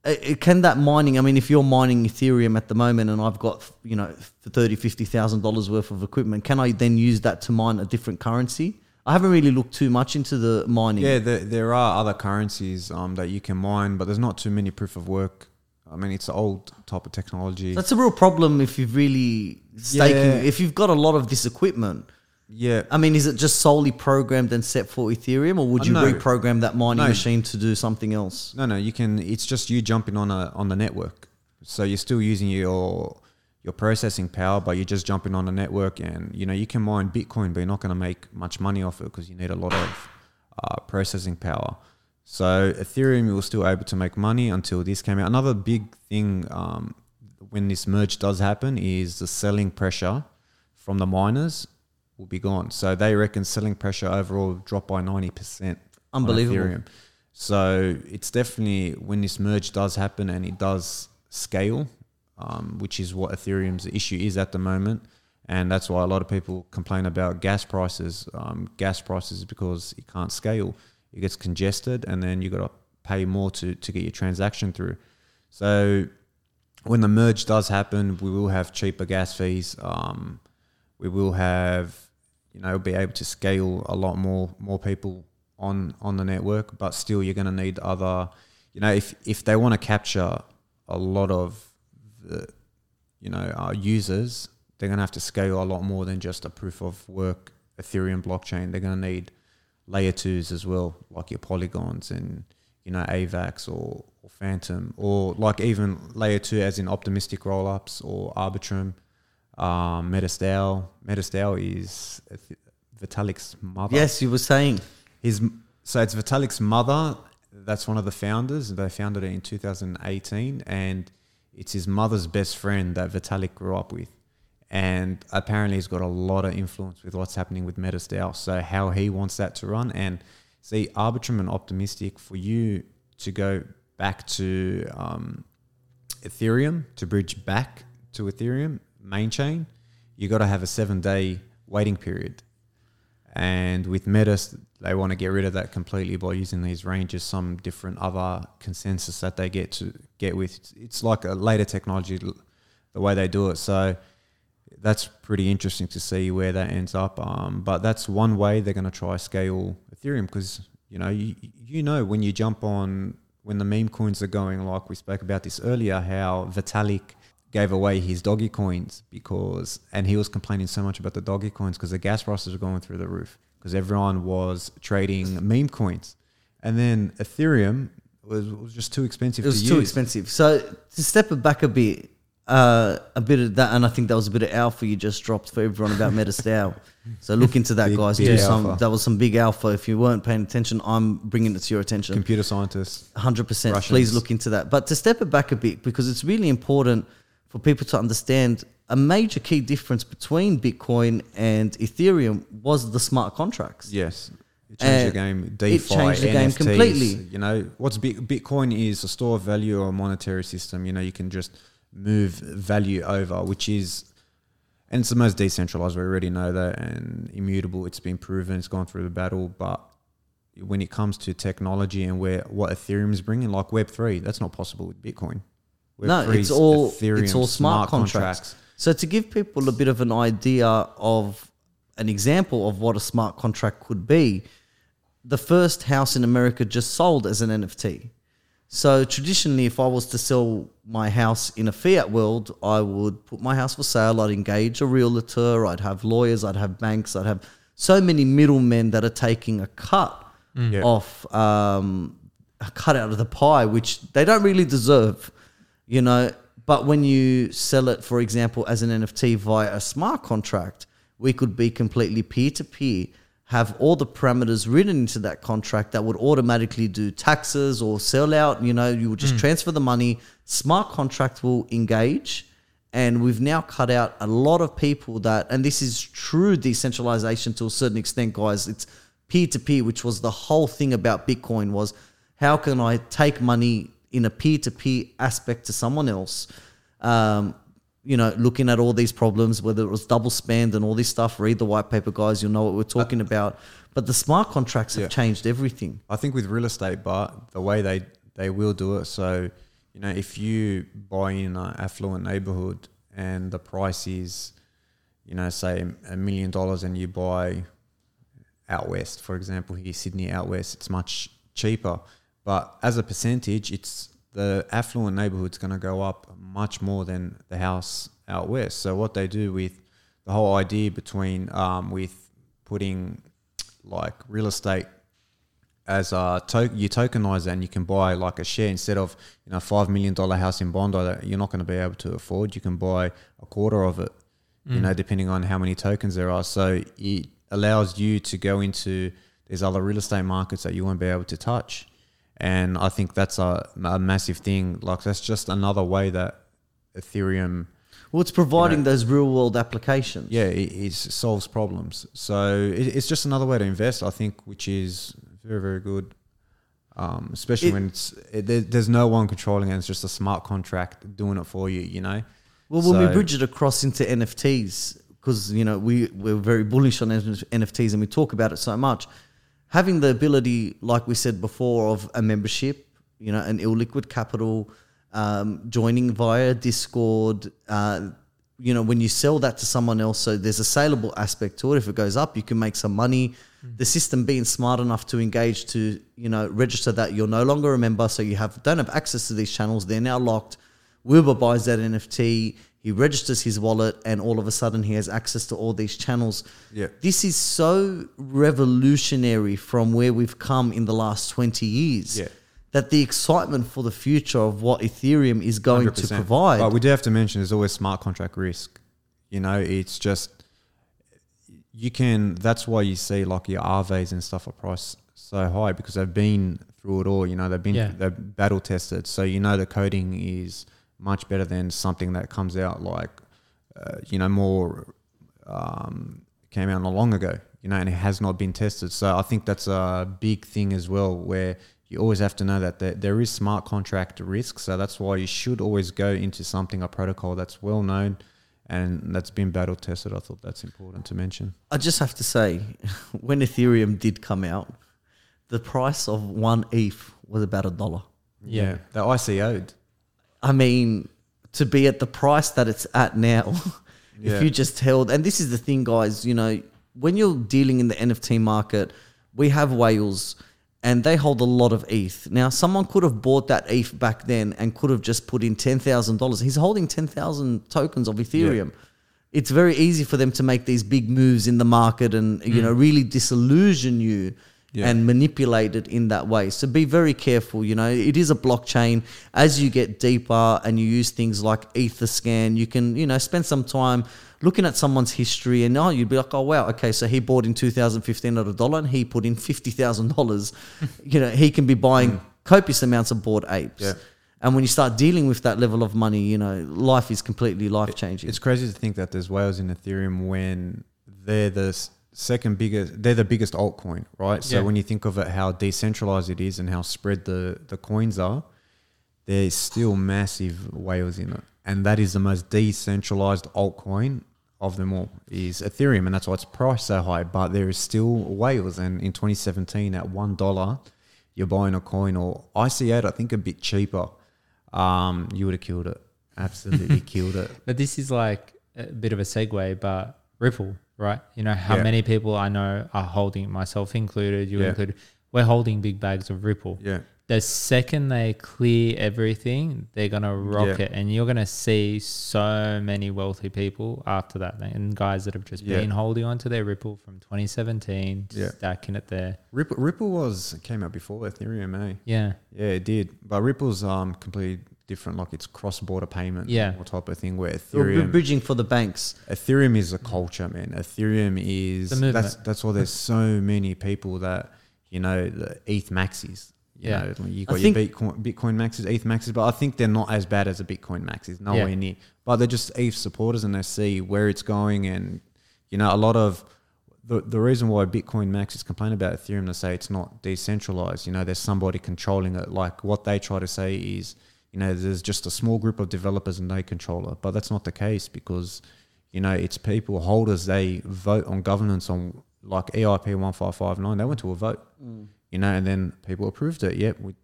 Speaker 1: it, it can that mining. I mean, if you're mining Ethereum at the moment, and I've got you know thirty, fifty thousand dollars worth of equipment, can I then use that to mine a different currency? I haven't really looked too much into the mining.
Speaker 4: Yeah, there, there are other currencies um, that you can mine, but there's not too many proof of work. I mean, it's an old type of technology.
Speaker 1: That's a real problem if you've really staking.
Speaker 4: Yeah.
Speaker 1: If you've got a lot of this equipment,
Speaker 4: yeah,
Speaker 1: I mean, is it just solely programmed and set for Ethereum, or would
Speaker 4: Uh,
Speaker 1: you
Speaker 4: no.
Speaker 1: reprogram that mining
Speaker 4: No.
Speaker 1: machine to do something else?
Speaker 4: no, no, you can. It's just you jumping on a on the network, so you're still using your your processing power, but you're just jumping on the network, and you know you can mine Bitcoin, but you're not going to make much money off it because you need a lot of uh, processing power. So Ethereum, were still able to make money until this came out. Another big thing um, when this merge does happen is the selling pressure from the miners will be gone. So they reckon selling pressure overall will drop by ninety percent.
Speaker 1: Unbelievable.
Speaker 4: So it's definitely when this merge does happen and it does scale, um, which is what Ethereum's issue is at the moment. And that's why a lot of people complain about gas prices. Um, gas prices because it can't scale, it gets congested, and then you got to pay more to, to get your transaction through. So when the merge does happen, we will have cheaper gas fees. Um, we will have, you know, be able to scale a lot more more people on on the network. But still, you're going to need other, you know, if if they want to capture a lot of the, you know, our users, they're going to have to scale a lot more than just a proof of work Ethereum blockchain. They're going to need layer twos as well, like your polygons and you know AVAX or, or Fantom, or like even layer two as in optimistic rollups or Arbitrum, um, Metastale. Metastale is Vitalik's mother.
Speaker 1: Yes, you were saying.
Speaker 4: His so it's Vitalik's mother. That's one of the founders. They founded it in 2018, and it's his mother's best friend that Vitalik grew up with. And apparently, he's got a lot of influence with what's happening with Metastale. So how he wants that to run, and see Arbitrum and Optimistic for you to go back to um, Ethereum to bridge back to Ethereum main chain, you got to have a seven day waiting period. And with Metis, they want to get rid of that completely by using these ranges, some different other consensus that they get to get with. It's like a later technology, the way they do it. So that's pretty interesting to see where that ends up. Um, but that's one way they're going to try scale Ethereum because you know you, you know when you jump on when the meme coins are going like we spoke about this earlier how Vitalik gave away his doggy coins because and he was complaining so much about the doggy coins because the gas prices were going through the roof because everyone was trading meme coins and then Ethereum was, was just too expensive
Speaker 1: It was
Speaker 4: to
Speaker 1: too
Speaker 4: use.
Speaker 1: expensive. So to step it back a bit, uh, a bit of that, and I think that was a bit of alpha you just dropped for everyone about Metastale. so look into that,
Speaker 4: Big-
Speaker 1: guys.
Speaker 4: big
Speaker 1: Do some.
Speaker 4: alpha.
Speaker 1: That was some big alpha. If you weren't paying attention, I'm bringing it to your attention.
Speaker 4: computer scientists
Speaker 1: Hundred percent. Please look into that. But to step it back a bit, because it's really important for people to understand a major key difference between Bitcoin and Ethereum was the smart contracts.
Speaker 4: Yes. It changed the
Speaker 1: And
Speaker 4: game.
Speaker 1: it changed the game completely.
Speaker 4: You know, what's Bitcoin is a store of value or a monetary system. You know, you can just move value over, which is, and it's the most decentralized. We already know that, and immutable. It's been proven. It's gone through the battle. But when it comes to technology and where what Ethereum is bringing, like Web three, that's not possible with Bitcoin.
Speaker 1: No,
Speaker 4: Web3
Speaker 1: it's all it's
Speaker 4: Ethereum
Speaker 1: all smart, contracts. So to give people a bit of an idea of an example of what a smart contract could be, the first house in America just sold as an NFT. So traditionally, if I was to sell my house in a fiat world, I would put my house for sale. I'd engage a realtor. I'd have lawyers. I'd have banks. I'd have so many middlemen that are taking a cut
Speaker 4: Yeah.
Speaker 1: off, um, a cut out of the pie, which they don't really deserve, you know. But when you sell it, for example, as an NFT via a smart contract, we could be completely peer to peer, have all the parameters written into that contract that would automatically do taxes or sell out. You know, you would just transfer the money. Smart contract will engage. And we've now cut out a lot of people that, and this is true decentralization to a certain extent, guys. It's peer to peer, which was the whole thing about Bitcoin was how can I take money in a peer to peer aspect to someone else? Um, you know, looking at all these problems, whether it was double spend and all this stuff. Read the white paper, guys. You'll know what we're talking about. But the smart contracts have
Speaker 4: Yeah.
Speaker 1: changed everything.
Speaker 4: I think with real estate, but the way they they will do it. So you know, if you buy in an affluent neighborhood and the price is, you know, say a million dollars, and you buy out west, for example, here Sydney out west, it's much cheaper. But as a percentage, it's the affluent neighborhood's going to go up much more than the house out west. So what they do with the whole idea between um, with putting like real estate as a to- you tokenize and you can buy like a share instead of you know five million dollar house in Bondi that you're not going to be able to afford. You can buy a quarter of it, you know, depending on how many tokens there are. So it allows you to go into these other real estate markets that you won't be able to touch, and I think that's a, a massive thing. Like that's just another way that Ethereum
Speaker 1: Well, it's providing those real world applications.
Speaker 4: yeah, it, it solves problems. So it, it's just another way to invest, I think, which is very, very good. Um, especially
Speaker 1: It-
Speaker 4: when it's it, there, there's no one controlling it; it's just a smart contract doing it for you. You know.
Speaker 1: Well, when we
Speaker 4: So-
Speaker 1: bridge it across into NFTs, because you know we we're very bullish on NFTs and we talk about it so much, having the ability, like we said before, of a membership, you know, an illiquid capital, um, joining via Discord. Uh, you know, when you sell that to someone else, so there's a saleable aspect to it. If it goes up, you can make some money. The system being smart enough to engage to, you know, register that you're no longer a member, so you have don't have access to these channels. They're now locked. Wilbur buys that NFT. He registers his wallet, and all of a sudden, he has access to all these channels.
Speaker 4: Yeah.
Speaker 1: This is so revolutionary from where we've come in the last 20 years
Speaker 4: Yeah.
Speaker 1: that the excitement for the future of what Ethereum is going to
Speaker 4: 100%.
Speaker 1: provide.
Speaker 4: But we do have to mention there's always smart contract risk. You know, it's just you can. That's why you see like your RVs and stuff are priced so high because they've been through it all. You know, they've been
Speaker 3: Yeah.
Speaker 4: they're battle tested, so you know the coding is much better than something that comes out like uh, you know more um, came out not long ago. You know, and it has not been tested. So I think that's a big thing as well, where you always have to know that there, there is smart contract risk. So that's why you should always go into something, a protocol that's well known and that's been battle tested. I thought that's important to mention.
Speaker 1: I just have to say, [laughs] when Ethereum did come out, the price of one ETH was about a dollar.
Speaker 3: Yeah.
Speaker 4: the ICO'd.
Speaker 1: I mean, to be at the price that it's at now, [laughs]
Speaker 4: Yeah.
Speaker 1: if you just held, and this is the thing, guys, you know, when you're dealing in the NFT market, we have whales and they hold a lot of ETH. Now, someone could have bought that ETH back then and could have just put in $10,000. He's holding 10,000 tokens of Ethereum. It's very easy for them to make these big moves in the market and, you mm. know, really disillusion you
Speaker 4: Yeah.
Speaker 1: and manipulate it in that way. So be very careful. You know, it is a blockchain. As you get deeper and you use things like Etherscan, you can, you know, spend some time looking at someone's history and oh, you'd be like, oh wow, okay, so he bought in 2015 at a dollar and he put in fifty thousand dollars. [laughs] You know, he can be buying hmm. copious amounts of bored apes.
Speaker 4: Yeah.
Speaker 1: And when you start dealing with that level of money, you know, life is completely life changing.
Speaker 4: It's crazy to think that there's whales in Ethereum when they're the second biggest, they're the biggest altcoin, right? So
Speaker 3: Yeah.
Speaker 4: when you think of it, how decentralized it is and how spread the, the coins are, there's still massive whales in it. And that is the most decentralized altcoin of them all is Ethereum. And that's why it's priced so high. But there is still whales. And in 2017 at $1, you're buying a coin or IC8, I think a bit cheaper. Um, you would have killed it. Absolutely [laughs] killed it.
Speaker 3: But this is like a bit of a segue, but Ripple, right? You know how
Speaker 4: Yeah.
Speaker 3: many people I know are holding, myself included, you
Speaker 4: Yeah.
Speaker 3: included, we're holding big bags of Ripple.
Speaker 4: Yeah.
Speaker 3: The second they clear everything, they're gonna rock
Speaker 4: Yeah.
Speaker 3: it, and you're gonna see so many wealthy people after that, and guys that have just been holding on to their Ripple from 2017,
Speaker 4: Yeah.
Speaker 3: stacking it there.
Speaker 4: Ripple, Ripple was came out before Ethereum, eh?
Speaker 3: Yeah,
Speaker 4: Yeah, it did. But Ripple's um completely different, like it's cross-border payment,
Speaker 3: Yeah.
Speaker 4: or type of thing. Where
Speaker 1: We're bridging for the banks.
Speaker 4: Ethereum is a culture, man. Ethereum is that's that's why there's so many people that you know the ETH maxis. You
Speaker 3: Yeah.
Speaker 4: know, you
Speaker 1: I
Speaker 4: got your Bitcoin, Bitcoin maxis, ETH maxis, but I think they're not as bad as a Bitcoin maxis. Nowhere
Speaker 3: Yeah.
Speaker 4: near. But they're just ETH supporters, and they see where it's going, and you know, a lot of the, the reason why Bitcoin maxis complain about Ethereum, they say it's not decentralized. You know, there's somebody controlling it. Like what they try to say is, you know, there's just a small group of developers and they control it. But that's not the case because, you know, it's people holders. They vote on governance on like EIP one five five nine. They went to a vote, mm. you know, and then people approved it. Yep, we,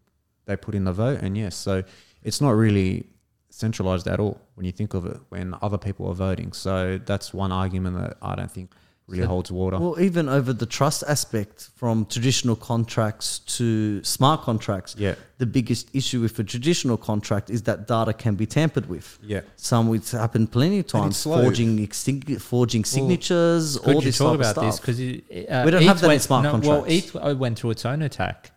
Speaker 4: they put in the vote, and yes, so it's not really centralized at all when you think of it when other people are voting. So that's one argument that I don't think really
Speaker 3: So-
Speaker 4: holds water.
Speaker 1: Well, even over the trust aspect, from traditional contracts to smart contracts,
Speaker 4: yeah,
Speaker 1: the biggest issue with a traditional contract is that data can be tampered with.
Speaker 4: yeah.
Speaker 1: Some it's happened plenty of times, forging exting- forging signatures,
Speaker 3: Good
Speaker 1: all
Speaker 3: you
Speaker 1: this
Speaker 3: talk about this
Speaker 1: stuff.
Speaker 3: because uh,
Speaker 1: We don't have that in smart
Speaker 3: no, Well,
Speaker 1: contracts.
Speaker 3: ETH went through its own attack,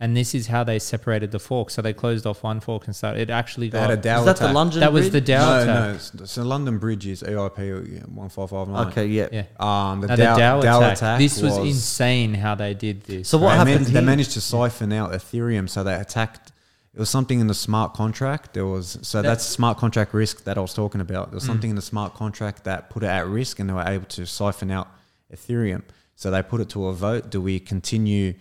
Speaker 3: and this is how they separated the fork. So they closed off one fork and started. It actually
Speaker 4: They
Speaker 3: got
Speaker 4: had a DAO
Speaker 1: is that the. London?
Speaker 3: that was the
Speaker 1: Bridge?
Speaker 3: DAO
Speaker 4: no,
Speaker 3: attack.
Speaker 4: no. So London Bridge is EIP one five five nine.
Speaker 1: Okay, yeah.
Speaker 3: Yeah.
Speaker 4: Um, the,
Speaker 3: No,
Speaker 4: DAO,
Speaker 3: the DAO,
Speaker 4: DAO
Speaker 3: attack.
Speaker 4: attack.
Speaker 3: This was, insane how they did this.
Speaker 1: So what
Speaker 4: They man-
Speaker 1: happened
Speaker 4: They
Speaker 1: here?
Speaker 4: managed to siphon out Ethereum, so they attacked. It was something in the smart contract. There was so
Speaker 3: That-
Speaker 4: that's smart contract risk that I was talking about. There was
Speaker 3: Mm.
Speaker 4: something in the smart contract that put it at risk, and they were able to siphon out Ethereum. So they put it to a vote. Do we continue?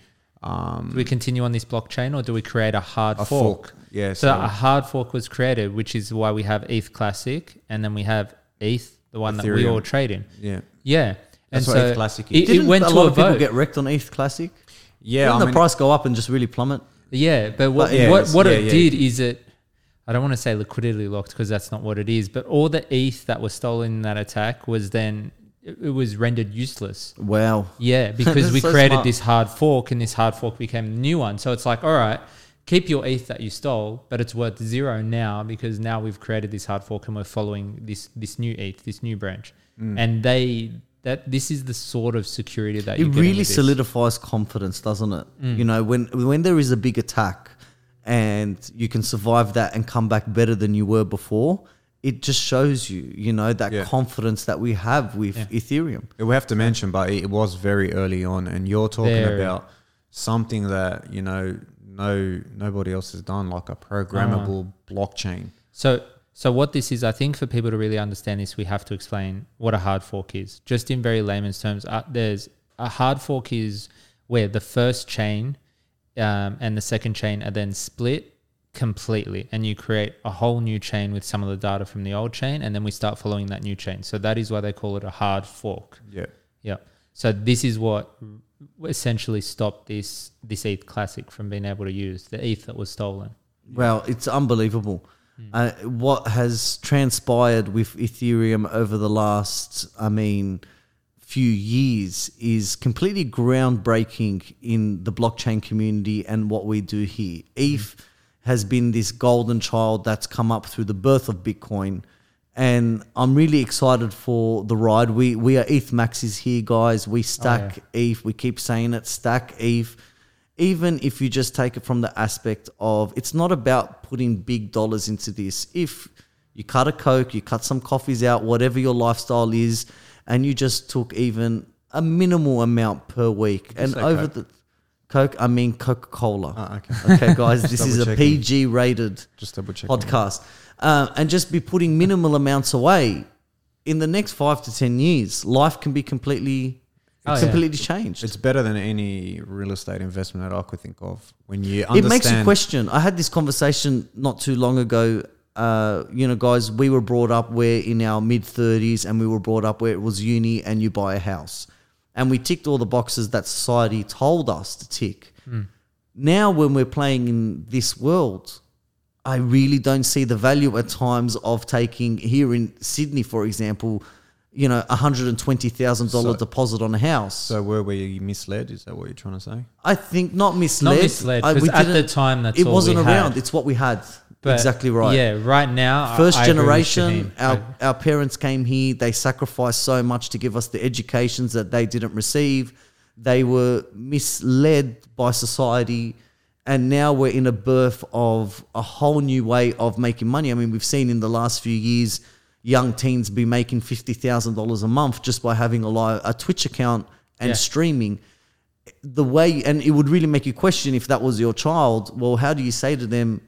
Speaker 4: Um,
Speaker 3: do we continue on this blockchain or do we create a hard
Speaker 4: a
Speaker 3: fork?
Speaker 4: fork? Yeah.
Speaker 3: So,
Speaker 4: So,
Speaker 3: a hard fork was created, which is why we have ETH Classic, and then we have ETH, the one that we all trade in.
Speaker 4: yeah,
Speaker 3: Yeah, and
Speaker 4: That's what
Speaker 3: so
Speaker 4: ETH Classic is.
Speaker 3: it, it
Speaker 1: Didn't
Speaker 3: went
Speaker 1: a
Speaker 3: to
Speaker 1: lot
Speaker 3: a
Speaker 1: of people get wrecked on ETH Classic?
Speaker 4: yeah.
Speaker 1: Didn't
Speaker 4: I
Speaker 1: the
Speaker 4: mean,
Speaker 1: price go up and just really plummet?
Speaker 3: Yeah, but what
Speaker 4: But yeah,
Speaker 3: what, what
Speaker 4: yeah,
Speaker 3: it
Speaker 4: yeah.
Speaker 3: did is it. I don't want to say liquidity locked because that's not what it is. But all the ETH that was stolen in that attack was then it, was rendered useless.
Speaker 1: Wow.
Speaker 3: Yeah, [laughs] because we
Speaker 1: so
Speaker 3: created
Speaker 1: smart.
Speaker 3: this hard fork, and this hard fork became the new one. So it's like, all right, keep your ETH that you stole, but it's worth zero now because now we've created this hard fork and we're following this this new ETH, this new branch,
Speaker 1: Mm.
Speaker 3: and they that this is the sort of security that
Speaker 1: It really solidifies confidence, doesn't it? You know, when when there is a big attack and you can survive that and come back better than you were before, it just shows you, you know, that
Speaker 4: Yeah.
Speaker 1: confidence that we have with
Speaker 3: Yeah.
Speaker 1: Ethereum.
Speaker 4: we have to mention, but it was very early on, and you're talking
Speaker 3: Very.
Speaker 4: about something that you know no nobody else has done, like a programmable blockchain.
Speaker 3: So, so what this is, I think, for people to really understand this, we have to explain what a hard fork is. Just in very layman's terms, uh, there's a hard fork is where the first chain um, and the second chain are then split completely, and you create a whole new chain with some of the data from the old chain, and then we start following that new chain. So that is why they call it a hard fork.
Speaker 4: Yeah.
Speaker 3: Yeah. So this is what essentially stopped this this ETH Classic from being able to use the ETH that was stolen.
Speaker 1: Well, it's unbelievable. Uh, what has transpired with Ethereum over the last, I mean, few years is completely groundbreaking in the blockchain community and what we do here. ETH has been this golden child that's come up through the birth of Bitcoin. And I'm really excited for the ride. We we are ETH maxis here, guys. We stack oh, ETH. We keep saying it, stack ETH even if you just take it from the aspect of it's not about putting big dollars into this. If you cut a Coke, you cut some coffees out, whatever your lifestyle is, and you just took even a minimal amount per week, and over
Speaker 4: Coke?
Speaker 1: the Coke, I mean Coca Cola.
Speaker 4: Ah, okay.
Speaker 1: okay, guys, [laughs] this is a. PG rated
Speaker 4: Just double check.
Speaker 1: podcast, uh, and just be putting minimal amounts away. In the next five to ten years, life can be completely,
Speaker 3: Oh, yeah.
Speaker 1: completely changed.
Speaker 4: It's better than any real estate investment that I could think of. When you
Speaker 1: it makes you question. I had this conversation not too long ago. Uh, you know, guys, we were brought up where in our mid 30s, and we were brought up where it was uni and you buy a house. And we ticked all the boxes that society told us to tick. Hmm. Now, when we're playing in this world, I really don't see the value at times of taking here in Sydney, for example, you know, a hundred and twenty thousand dollar
Speaker 4: So-
Speaker 1: deposit on a house.
Speaker 4: So were we misled? Is that what you're trying to say?
Speaker 1: I think not misled.
Speaker 3: Not misled
Speaker 1: I-
Speaker 3: at the time that's
Speaker 1: it wasn't around.
Speaker 3: Had.
Speaker 1: It's what we had.
Speaker 3: But
Speaker 1: exactly right.
Speaker 3: Yeah, right now, I-
Speaker 1: First
Speaker 3: I with
Speaker 1: generation, our,
Speaker 3: I-
Speaker 1: our parents came here. They sacrificed so much to give us the educations that they didn't receive. They were misled by society and now we're in a birth of a whole new way of making money. I mean, we've seen in the last few years young teens be making fifty thousand dollars a month just by having a live, a Twitch account and
Speaker 3: Yeah.
Speaker 1: streaming. The way, and it would really make you question if that was your child. Well, how do you say to them,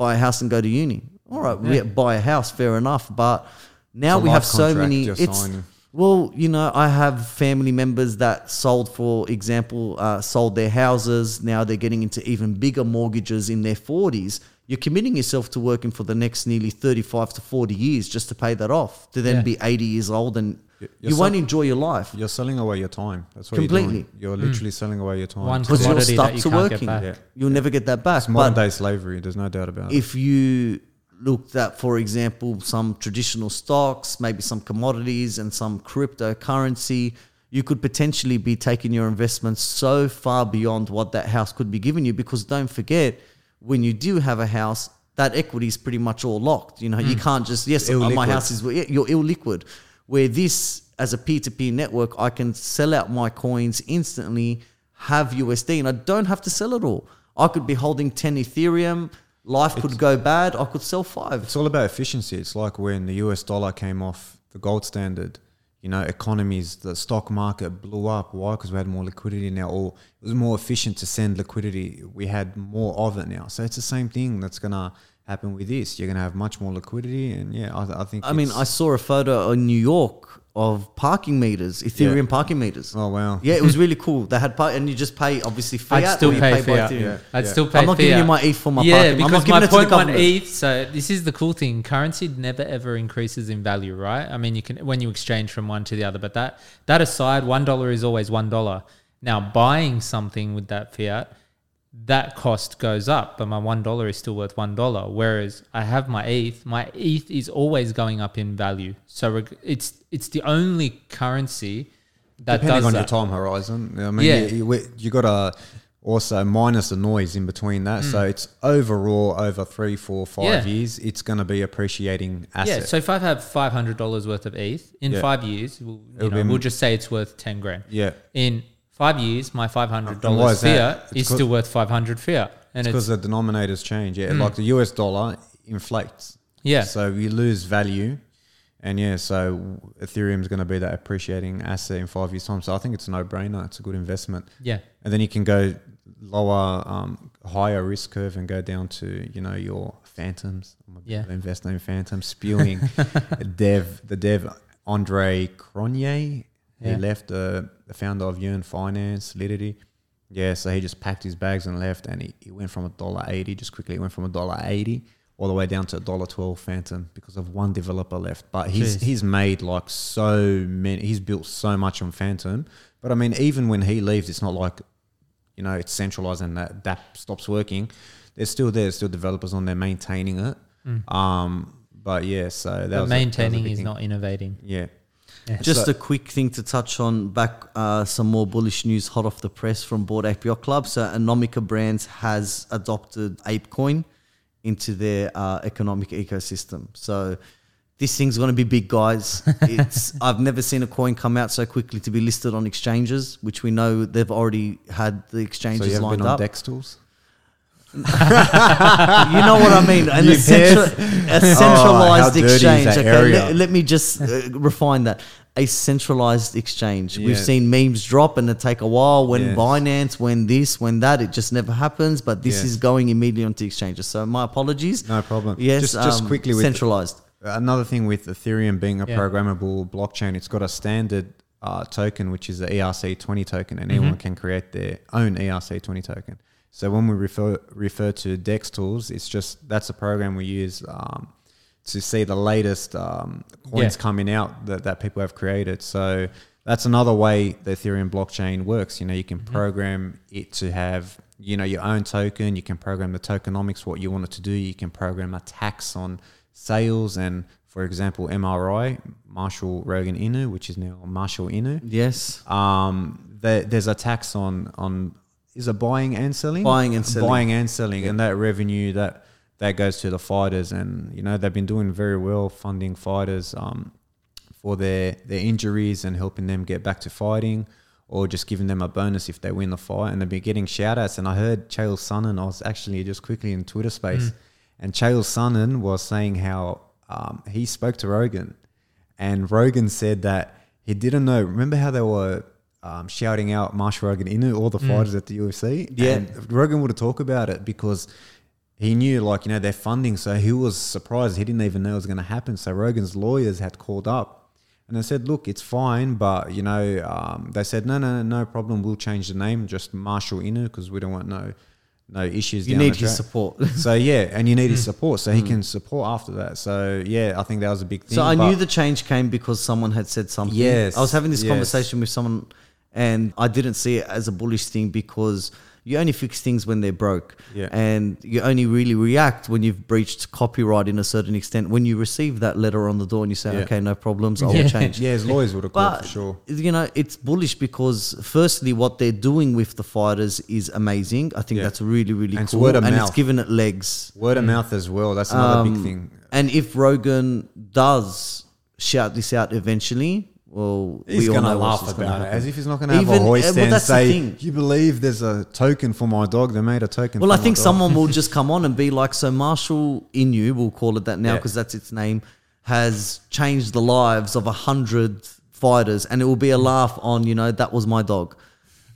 Speaker 1: buy a house and go to uni? All right, we buy a house, fair enough, but now we have so many. It's
Speaker 4: signing.
Speaker 1: well, you know, I have family members that sold, for example, uh, sold their houses. Now they're getting into even bigger mortgages in their 40s. You're committing yourself to working for the next nearly 35 to 40 years just to pay that off, to then
Speaker 3: Yeah.
Speaker 1: be 80 years old and
Speaker 4: Y-
Speaker 1: you
Speaker 4: you're
Speaker 1: won't
Speaker 4: so-
Speaker 1: enjoy your life
Speaker 4: You're selling away your time. That's what
Speaker 1: Completely.
Speaker 4: you're doing. You're literally selling away your time.
Speaker 3: One
Speaker 1: because you're stuck
Speaker 3: you
Speaker 1: to working.
Speaker 4: Yeah.
Speaker 1: You'll never get that back.
Speaker 4: It's modern
Speaker 1: But
Speaker 4: day slavery. There's no doubt about it.
Speaker 1: if you looked at, for example, some traditional stocks, maybe some commodities and some cryptocurrency, you could potentially be taking your investments so far beyond what that house could be giving you. Because don't forget, when you do have a house, that equity is pretty much all locked. You know, you can't just yes, my house is you're illiquid. Where this, as a peer-to-peer network, I can sell out my coins instantly, have USD, and I don't have to sell it all. I could be holding ten Ethereum. Life could go bad. I could sell five.
Speaker 4: It's all about efficiency. It's like when the US dollar came off the gold standard, you know, economies, the stock market blew up. Why? Because we had more liquidity now, or it was more efficient to send liquidity. We had more of it now. So it's the same thing that's going to happen with this. You're going to have much more liquidity. And yeah, I, I think.
Speaker 1: I mean, I saw a photo in New York of parking meters, Ethereum
Speaker 4: Yeah.
Speaker 1: parking meters.
Speaker 4: Oh, wow.
Speaker 1: Yeah, it was really cool. They had par- and you just pay obviously fiat.
Speaker 3: I'd still
Speaker 1: or you
Speaker 3: pay,
Speaker 1: by
Speaker 3: fiat.
Speaker 1: Ethereum.
Speaker 4: Yeah.
Speaker 3: I'd
Speaker 4: Yeah.
Speaker 3: still pay
Speaker 1: I'm not giving you my ETH for my
Speaker 3: yeah,
Speaker 1: parking. I'm
Speaker 3: because
Speaker 1: not
Speaker 3: my
Speaker 1: it to
Speaker 3: point one. ETH. So this is the cool thing: currency never ever increases in value, right? I mean, you can when you exchange from one to the other, but that that aside, one dollar is always one dollar. Now, buying something with that fiat, that cost goes up, but my one dollar is still worth one dollar. Whereas I have my ETH, my ETH is always going up in value. So reg- it's it's the only currency that
Speaker 4: depending
Speaker 3: does
Speaker 4: on
Speaker 3: that.
Speaker 4: your time horizon. I mean,
Speaker 3: Yeah.
Speaker 4: you, you, you got to also minus the noise in between that. So it's overall over three, four, five
Speaker 3: Mm. Yeah.
Speaker 4: years, it's going to be appreciating asset.
Speaker 3: Yeah, so if I have five hundred dollars worth of ETH in
Speaker 4: Yeah.
Speaker 3: five years, we'll, you know, we'll just say it's worth ten grand.
Speaker 4: yeah.
Speaker 3: In five years, my five hundred dollars
Speaker 4: is
Speaker 3: fiat
Speaker 4: It's
Speaker 3: still worth five hundred fiat, and it's because
Speaker 4: the denominators change. Yeah,
Speaker 3: Mm.
Speaker 4: like the US dollar inflates.
Speaker 3: yeah,
Speaker 4: So you lose value. And yeah, so Ethereum is going to be that appreciating asset in five years' time. So I think it's a no brainer. It's a good investment.
Speaker 3: yeah,
Speaker 4: And then you can go lower, um, higher risk curve and go down to, you know, your fantoms. I'm a
Speaker 3: Yeah.
Speaker 4: investor in fantoms, spewing [laughs] dev, the dev Andre Cronje. He left the, the founder of Yearn Finance, Solidly. Yeah, so he just packed his bags and left, and he, he went from a dollar eighty just quickly. He went from a dollar eighty all the way down to a dollar twelve Fantom because of one developer left. But he's
Speaker 3: Jeez.
Speaker 4: he's made like so many. He's built so much on Fantom. But I mean, even when he leaves, it's not like you know it's centralized and that that stops working. There's still there, there's still developers on there maintaining it. Um, but yeah, so that
Speaker 3: Mm. but
Speaker 4: was a- that was a
Speaker 3: maintaining is
Speaker 4: thing.
Speaker 3: not innovating.
Speaker 4: Yeah,
Speaker 1: Just
Speaker 4: So-
Speaker 1: a quick thing to touch on back uh, some more bullish news hot off the press from Bored Ape Yacht Club. So Animoca Brands has adopted ApeCoin into their uh, economic ecosystem. So this thing's going to be big, guys. [laughs] It's I've never seen a coin come out so quickly to be listed on exchanges, which we know they've already had the
Speaker 4: so
Speaker 1: exchanges
Speaker 4: you
Speaker 1: lined up.
Speaker 4: Dex tools. [laughs]
Speaker 1: you know what I mean? An essential, a centralized
Speaker 4: dirty is
Speaker 1: exchange. Okay, let, let me just uh, refine that. A centralized exchange. We've seen memes drop and it take a while. When
Speaker 4: Yes.
Speaker 1: Binance, when this, when that, it just never happens. But this
Speaker 4: Yes.
Speaker 1: is going immediately onto exchanges. So my apologies.
Speaker 4: No problem.
Speaker 1: Yes,
Speaker 4: just, just
Speaker 1: um,
Speaker 4: quickly with
Speaker 1: centralized.
Speaker 4: Another thing with Ethereum being a
Speaker 3: Yeah.
Speaker 4: programmable blockchain, it's got a standard uh, token, which is the ERC20 token, and anyone can create their own ERC20 token. So when we refer refer to Dex tools, it's just that's a program we use um, to see the latest um, coins
Speaker 3: Yeah.
Speaker 4: coming out that, that people have created. So that's another way the Ethereum blockchain works. You know, you can program it to have you know your own token. You can program the tokenomics, what you want it to do. You can program a tax on sales and, for example, MRI, Marshall Rogan Inu, which is now Marshall Inu.
Speaker 1: Yes.
Speaker 4: Um, there, there's a tax on on is it buying and selling?
Speaker 1: Buying and selling.
Speaker 4: Buying and selling, and that revenue that that goes to the fighters, and you know they've been doing very well funding fighters um, for their their injuries and helping them get back to fighting. or just giving them a bonus if they win the fight. And they've been getting shout outs. And I heard Chael Sonnen, I was actually just quickly in Twitter space, and Chael Sonnen was saying how um, he spoke to Rogan, and Rogan said that he didn't know. Remember how they were um, shouting out Marshall Rogan Inu, all the fighters at the UFC?
Speaker 1: Yeah.
Speaker 4: And Rogan would have talked about it because he knew, like, you know, their funding. So he was surprised. He didn't even know it was going to happen. So Rogan's lawyers had called up and they said, look, it's fine. But, you know, um, they said, no, no, no, no problem. We'll change the name, just Marshall Inu, because we don't want no no issues.
Speaker 1: You need his support. [laughs]
Speaker 4: So yeah, and you need his support, so he can support after that. So yeah, I think that was a big thing.
Speaker 1: So I knew the change came because someone had said something.
Speaker 4: Yes,
Speaker 1: I was having this
Speaker 4: yes.
Speaker 1: conversation with someone, and I didn't see it as a bullish thing because you only fix things when they're broke,
Speaker 4: Yeah.
Speaker 1: and you only really react when you've breached copyright in a certain extent. When you receive that letter on the door and you say,
Speaker 4: Yeah.
Speaker 1: "Okay, no problems, I will
Speaker 3: Yeah.
Speaker 1: change." [laughs]
Speaker 4: yeah, his lawyers would have called
Speaker 1: But
Speaker 4: for sure.
Speaker 1: you know, it's bullish because firstly, what they're doing with the fighters is amazing. I think
Speaker 4: Yeah.
Speaker 1: that's really, really
Speaker 4: And it's
Speaker 1: cool,
Speaker 4: word of
Speaker 1: and it's given it legs.
Speaker 4: Word of mouth as well. That's another big
Speaker 1: Um,
Speaker 4: thing.
Speaker 1: And if Rogan does shout this out eventually, well,
Speaker 4: He's
Speaker 1: we all
Speaker 4: gonna
Speaker 1: know
Speaker 4: laugh
Speaker 1: gonna
Speaker 4: about it as if he's not gonna have
Speaker 1: Even-
Speaker 4: a hoist
Speaker 1: uh, well,
Speaker 4: and say,
Speaker 1: thing.
Speaker 4: "You believe there's a token for my dog? They made a token."
Speaker 1: Well, I think
Speaker 4: dog."
Speaker 1: someone will [laughs] just come on and be like, so Marshall Inu, we'll call it that now
Speaker 4: Yeah.
Speaker 1: because that's its name, has changed the lives of a hundred fighters, and it will be a laugh on, you know, that was my dog.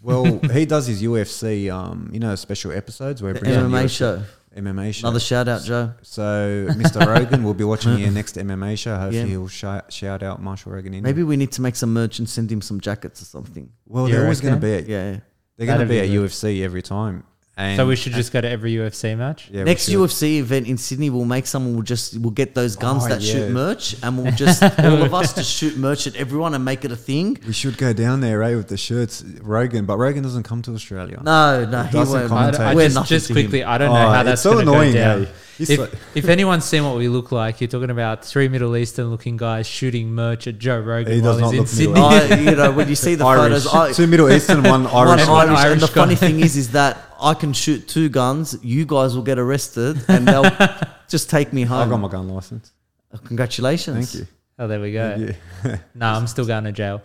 Speaker 4: Well, he does his UFC, um, you know, special episodes where he
Speaker 1: The MMA show.
Speaker 4: MMA show.
Speaker 1: Another shout out, Joe.
Speaker 4: So Mr. [laughs] Rogan will be watching your next MMA show. Hopefully,
Speaker 1: Yeah.
Speaker 4: he'll shout, shout out Marshall Rogan. In
Speaker 1: Maybe we need to make some merch and send him some jackets or something.
Speaker 4: Well,
Speaker 3: You
Speaker 4: they're always going to
Speaker 3: reckon?
Speaker 4: be. At,
Speaker 1: Yeah.
Speaker 4: They're going to
Speaker 3: That'd
Speaker 4: be
Speaker 3: be
Speaker 4: at
Speaker 3: good.
Speaker 4: UFC every time. And
Speaker 3: so we should just go to every UFC match.
Speaker 4: yeah,
Speaker 1: Next
Speaker 4: should.
Speaker 1: UFC event in Sydney, we'll make someone. We'll just we'll get those guns
Speaker 4: Oh,
Speaker 1: that
Speaker 4: yeah.
Speaker 1: shoot merch, and we'll [laughs] just all of us just shoot merch at everyone and make it a thing.
Speaker 4: We should go down there, right, with the shirts, Rogan. But Rogan doesn't come to Australia.
Speaker 1: No, no, he
Speaker 4: doesn't
Speaker 1: won't.
Speaker 3: I,
Speaker 4: commentate.
Speaker 3: I
Speaker 1: We're
Speaker 3: just, just
Speaker 1: to him.
Speaker 3: quickly, I don't know
Speaker 4: Oh,
Speaker 3: how that's
Speaker 4: so
Speaker 3: going to go
Speaker 4: annoying,
Speaker 3: down.
Speaker 4: eh? It's
Speaker 3: If,
Speaker 4: like- [laughs]
Speaker 3: if anyone's seen what we look like, you're talking about three Middle Eastern looking guys shooting merch at Joe Rogan
Speaker 4: He
Speaker 3: while he's
Speaker 4: not
Speaker 3: in
Speaker 4: look
Speaker 3: Sydney.
Speaker 1: I, you know, when you see the
Speaker 4: Irish,
Speaker 1: photos, I,
Speaker 4: two Middle Eastern, one [laughs]
Speaker 1: one
Speaker 4: Irish.
Speaker 1: Irish, and
Speaker 3: Irish
Speaker 1: the funny thing is, is that I can shoot two guns. You guys will get arrested, and they'll [laughs] just take me
Speaker 4: I got my gun license.
Speaker 1: Oh, congratulations.
Speaker 4: Thank you.
Speaker 3: oh, there we go.
Speaker 4: Yeah.
Speaker 3: No, I'm still going to jail.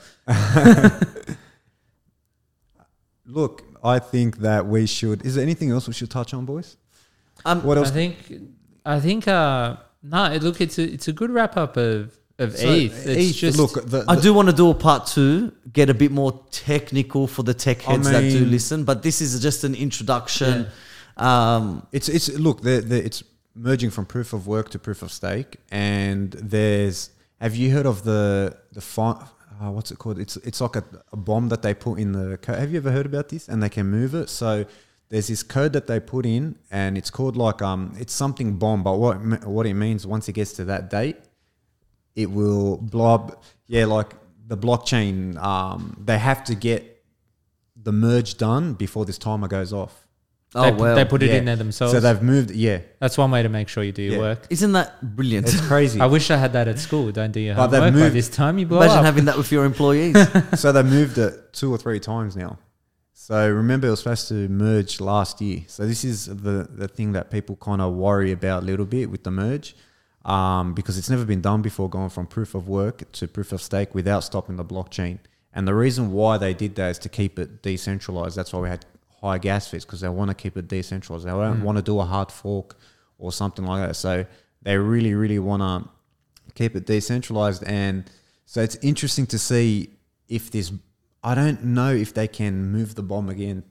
Speaker 4: Look, I think that we should. Is there anything else we should touch on, boys?
Speaker 1: Um,
Speaker 4: What else?
Speaker 3: I think, I think, uh, no, look, it's a, it's a good wrap up of, of
Speaker 4: So,
Speaker 3: ETH. It's
Speaker 4: ETH,
Speaker 3: just,
Speaker 4: look, the,
Speaker 1: I do want to do a part two, get a bit more technical for the tech
Speaker 4: I
Speaker 1: heads that do listen, but this is just an introduction. Um,
Speaker 4: It's it's look, they're, they're, it's merging from proof of work to proof of stake, and there's. Have you heard of the the fi- uh, what's it called? It's it's like a, a bomb that they put in the. Co- have you ever heard about this? And they can move it. So there's this code that they put in, and it's called like um, it's something bomb. But what it what it means once it gets to that date, it will blow up. Yeah, like the blockchain. Um, they have to get the merge done before this timer goes off.
Speaker 1: oh,
Speaker 3: they,
Speaker 1: well.
Speaker 3: they put it
Speaker 4: Yeah.
Speaker 3: in there themselves.
Speaker 4: So they've moved. Yeah,
Speaker 3: That's one way to make sure you do your
Speaker 4: Yeah.
Speaker 3: work.
Speaker 1: Isn't that brilliant?
Speaker 4: it's crazy. [laughs]
Speaker 3: I wish I had that at school. Don't do your
Speaker 4: But they've
Speaker 3: homework by this time. You blow
Speaker 1: Imagine
Speaker 3: up.
Speaker 1: having that with your [laughs] employees.
Speaker 4: so they moved it two or three times now. So remember, it was supposed to merge last year. So this is the the thing that people kind of worry about a little bit with the merge, um, because it's never been done before, going from proof of work to proof of stake without stopping the blockchain. And the reason why they did that is to keep it decentralized. That's why we had high gas fees because they want to keep it decentralized. They don't want to do a hard fork or something like that. So they really, really want to keep it decentralized. And so it's interesting to see if this. I don't know if they can move the bomb again.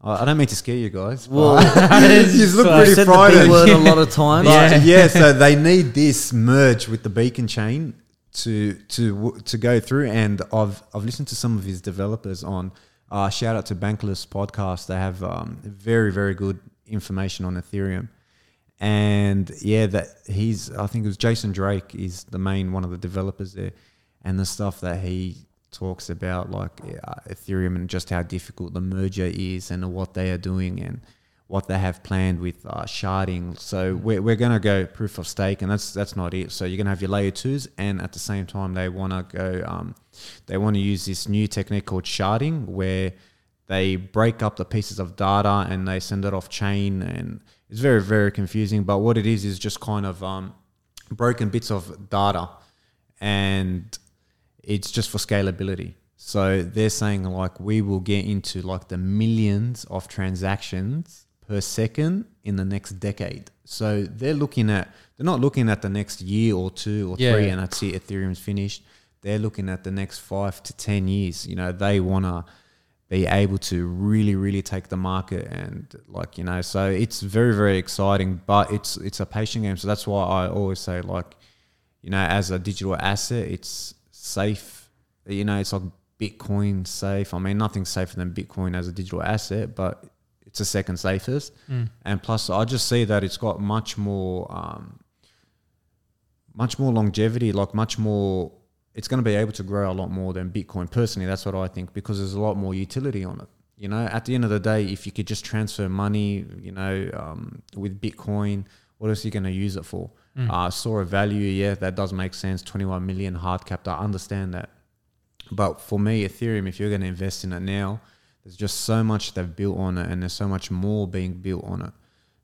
Speaker 4: I I don't mean to scare you guys.
Speaker 1: Well, [laughs]
Speaker 4: you look
Speaker 3: I
Speaker 4: pretty
Speaker 1: said the B
Speaker 4: frightened.
Speaker 1: word a lot of [laughs] times.
Speaker 4: But [laughs] yeah. so they need this merge with the beacon chain to to to go through. And I've I've listened to some of his developers on. Uh, shout out to Bankless podcast. They have um, very very good information on Ethereum. And yeah, that he's I think it was Justin Drake is the main one of the developers there, and the stuff that he talks about like uh, Ethereum and just how difficult the merger is and what they are doing and what they have planned with uh, sharding. So we're, we're going to go proof of stake, and that's that's not it. So you're going to have your layer twos, and at the same time they want to go. Um, they want to use this new technique called sharding, where they break up the pieces of data and they send it off chain, and it's very very confusing. But what it is is just kind of um, broken bits of data, and it's just for scalability. So they're saying like we will get into like the millions of transactions per second in the next decade. So they're looking at they're not looking at the next year or two or
Speaker 3: Yeah.
Speaker 4: three and that's see Ethereum's finished. They're looking at the next five to ten years. You know, they wanna be able to really, really take the market and like, you know, so it's very, very exciting, but it's it's a patient game. So that's why I always say like, you know, as a digital asset, it's safe. You know, it's like Bitcoin safe. I mean, nothing's safer than Bitcoin as a digital asset, but it's the second safest.
Speaker 3: Mm.
Speaker 4: And plus, I just see that it's got much more, um, much more longevity, like much more. It's going to be able to grow a lot more than Bitcoin. Personally, that's what I think because there's a lot more utility on it. You know, at the end of the day, if you could just transfer money, you know, um, with Bitcoin, what else are you going to use it for?
Speaker 3: Mm.
Speaker 4: Uh, store of value, yeah, that does make sense. 21 million hard capped, I understand that. But for me, Ethereum, if you're going to invest in it now, there's just so much they've built on it, and there's so much more being built on it.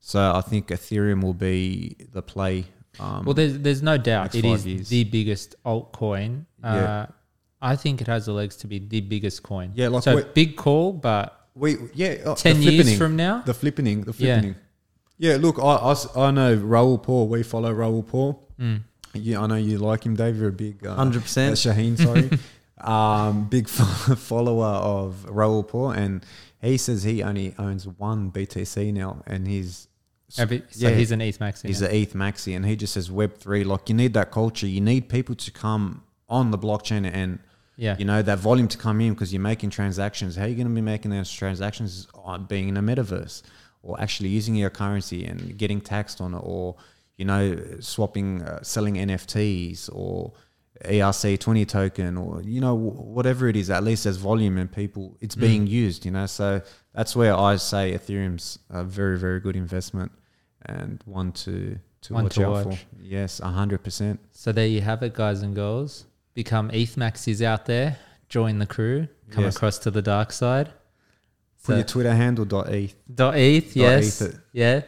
Speaker 4: So I think Ethereum will be the play. Um,
Speaker 3: Well, there's there's no doubt it is
Speaker 4: years.
Speaker 3: the biggest altcoin. Uh,
Speaker 4: Yeah.
Speaker 3: I think it has the legs to be the biggest coin.
Speaker 4: Yeah, like
Speaker 3: so big call, but
Speaker 4: we yeah, uh,
Speaker 3: ten years from now,
Speaker 4: the flippening, the flippening. Yeah, look, I I know Raoul Pal. We follow Raoul Pal.
Speaker 3: Mm.
Speaker 4: Yeah, I know you like him, Dave. You're a big uh,
Speaker 1: 100%.
Speaker 4: uh, Shaheen, sorry, [laughs] um, big fo- [laughs] follower of Raoul Pal, and he says he only owns one BTC now, and he's
Speaker 3: Every- so
Speaker 4: yeah.
Speaker 3: he's an ETH maxi.
Speaker 4: He's
Speaker 3: now.
Speaker 4: the ETH maxi, and he just says Web three. Like you need that culture. You need people to come on the blockchain and
Speaker 3: yeah,
Speaker 4: you know that volume to come in because you're making transactions. How are you going to be making those transactions on being in a metaverse or actually using your currency and getting taxed on it, or you know swapping, uh, selling NFTs or ERC twenty token or you know wh- whatever it is. At least there's volume and people it's being used. You know, so that's where I say Ethereum's a very very good investment and one to to
Speaker 3: One
Speaker 4: watch
Speaker 3: to
Speaker 4: out
Speaker 3: watch.
Speaker 4: for. Yes, hundred percent.
Speaker 3: So there you have it, guys and girls. Become ETH maxis out there. Join the crew. Come
Speaker 4: Yes.
Speaker 3: across to the dark side.
Speaker 4: For
Speaker 3: So-
Speaker 4: your Twitter handle dot ETH.
Speaker 3: Dot ETH, yes.
Speaker 4: ETH.
Speaker 3: Yeah.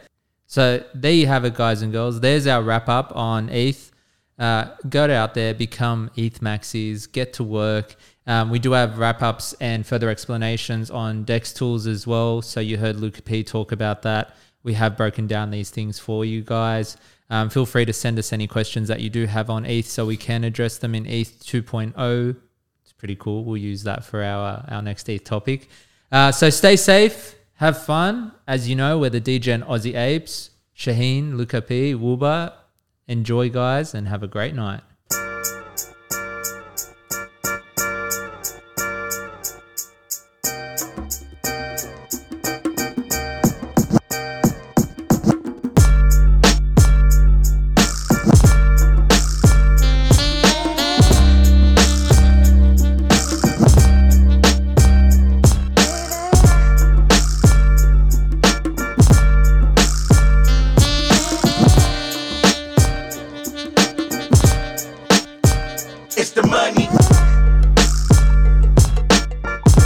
Speaker 3: So there you have it, guys and girls. There's our wrap up on ETH. Uh, go out there, become ETH maxis, get to work. Um, we do have wrap ups and further explanations on Dex tools as well. So you heard Luca P talk about that. We have broken down these things for you guys. Um, feel free to send us any questions that you do have on ETH so we can address them in ETH 2.0. It's pretty cool. We'll use that for our, our next ETH topic. Uh, so stay safe, have fun. As you know, we're the DGen Aussie Apes. Shaheen, Luca P, Wuba. Enjoy, guys, and have a great night.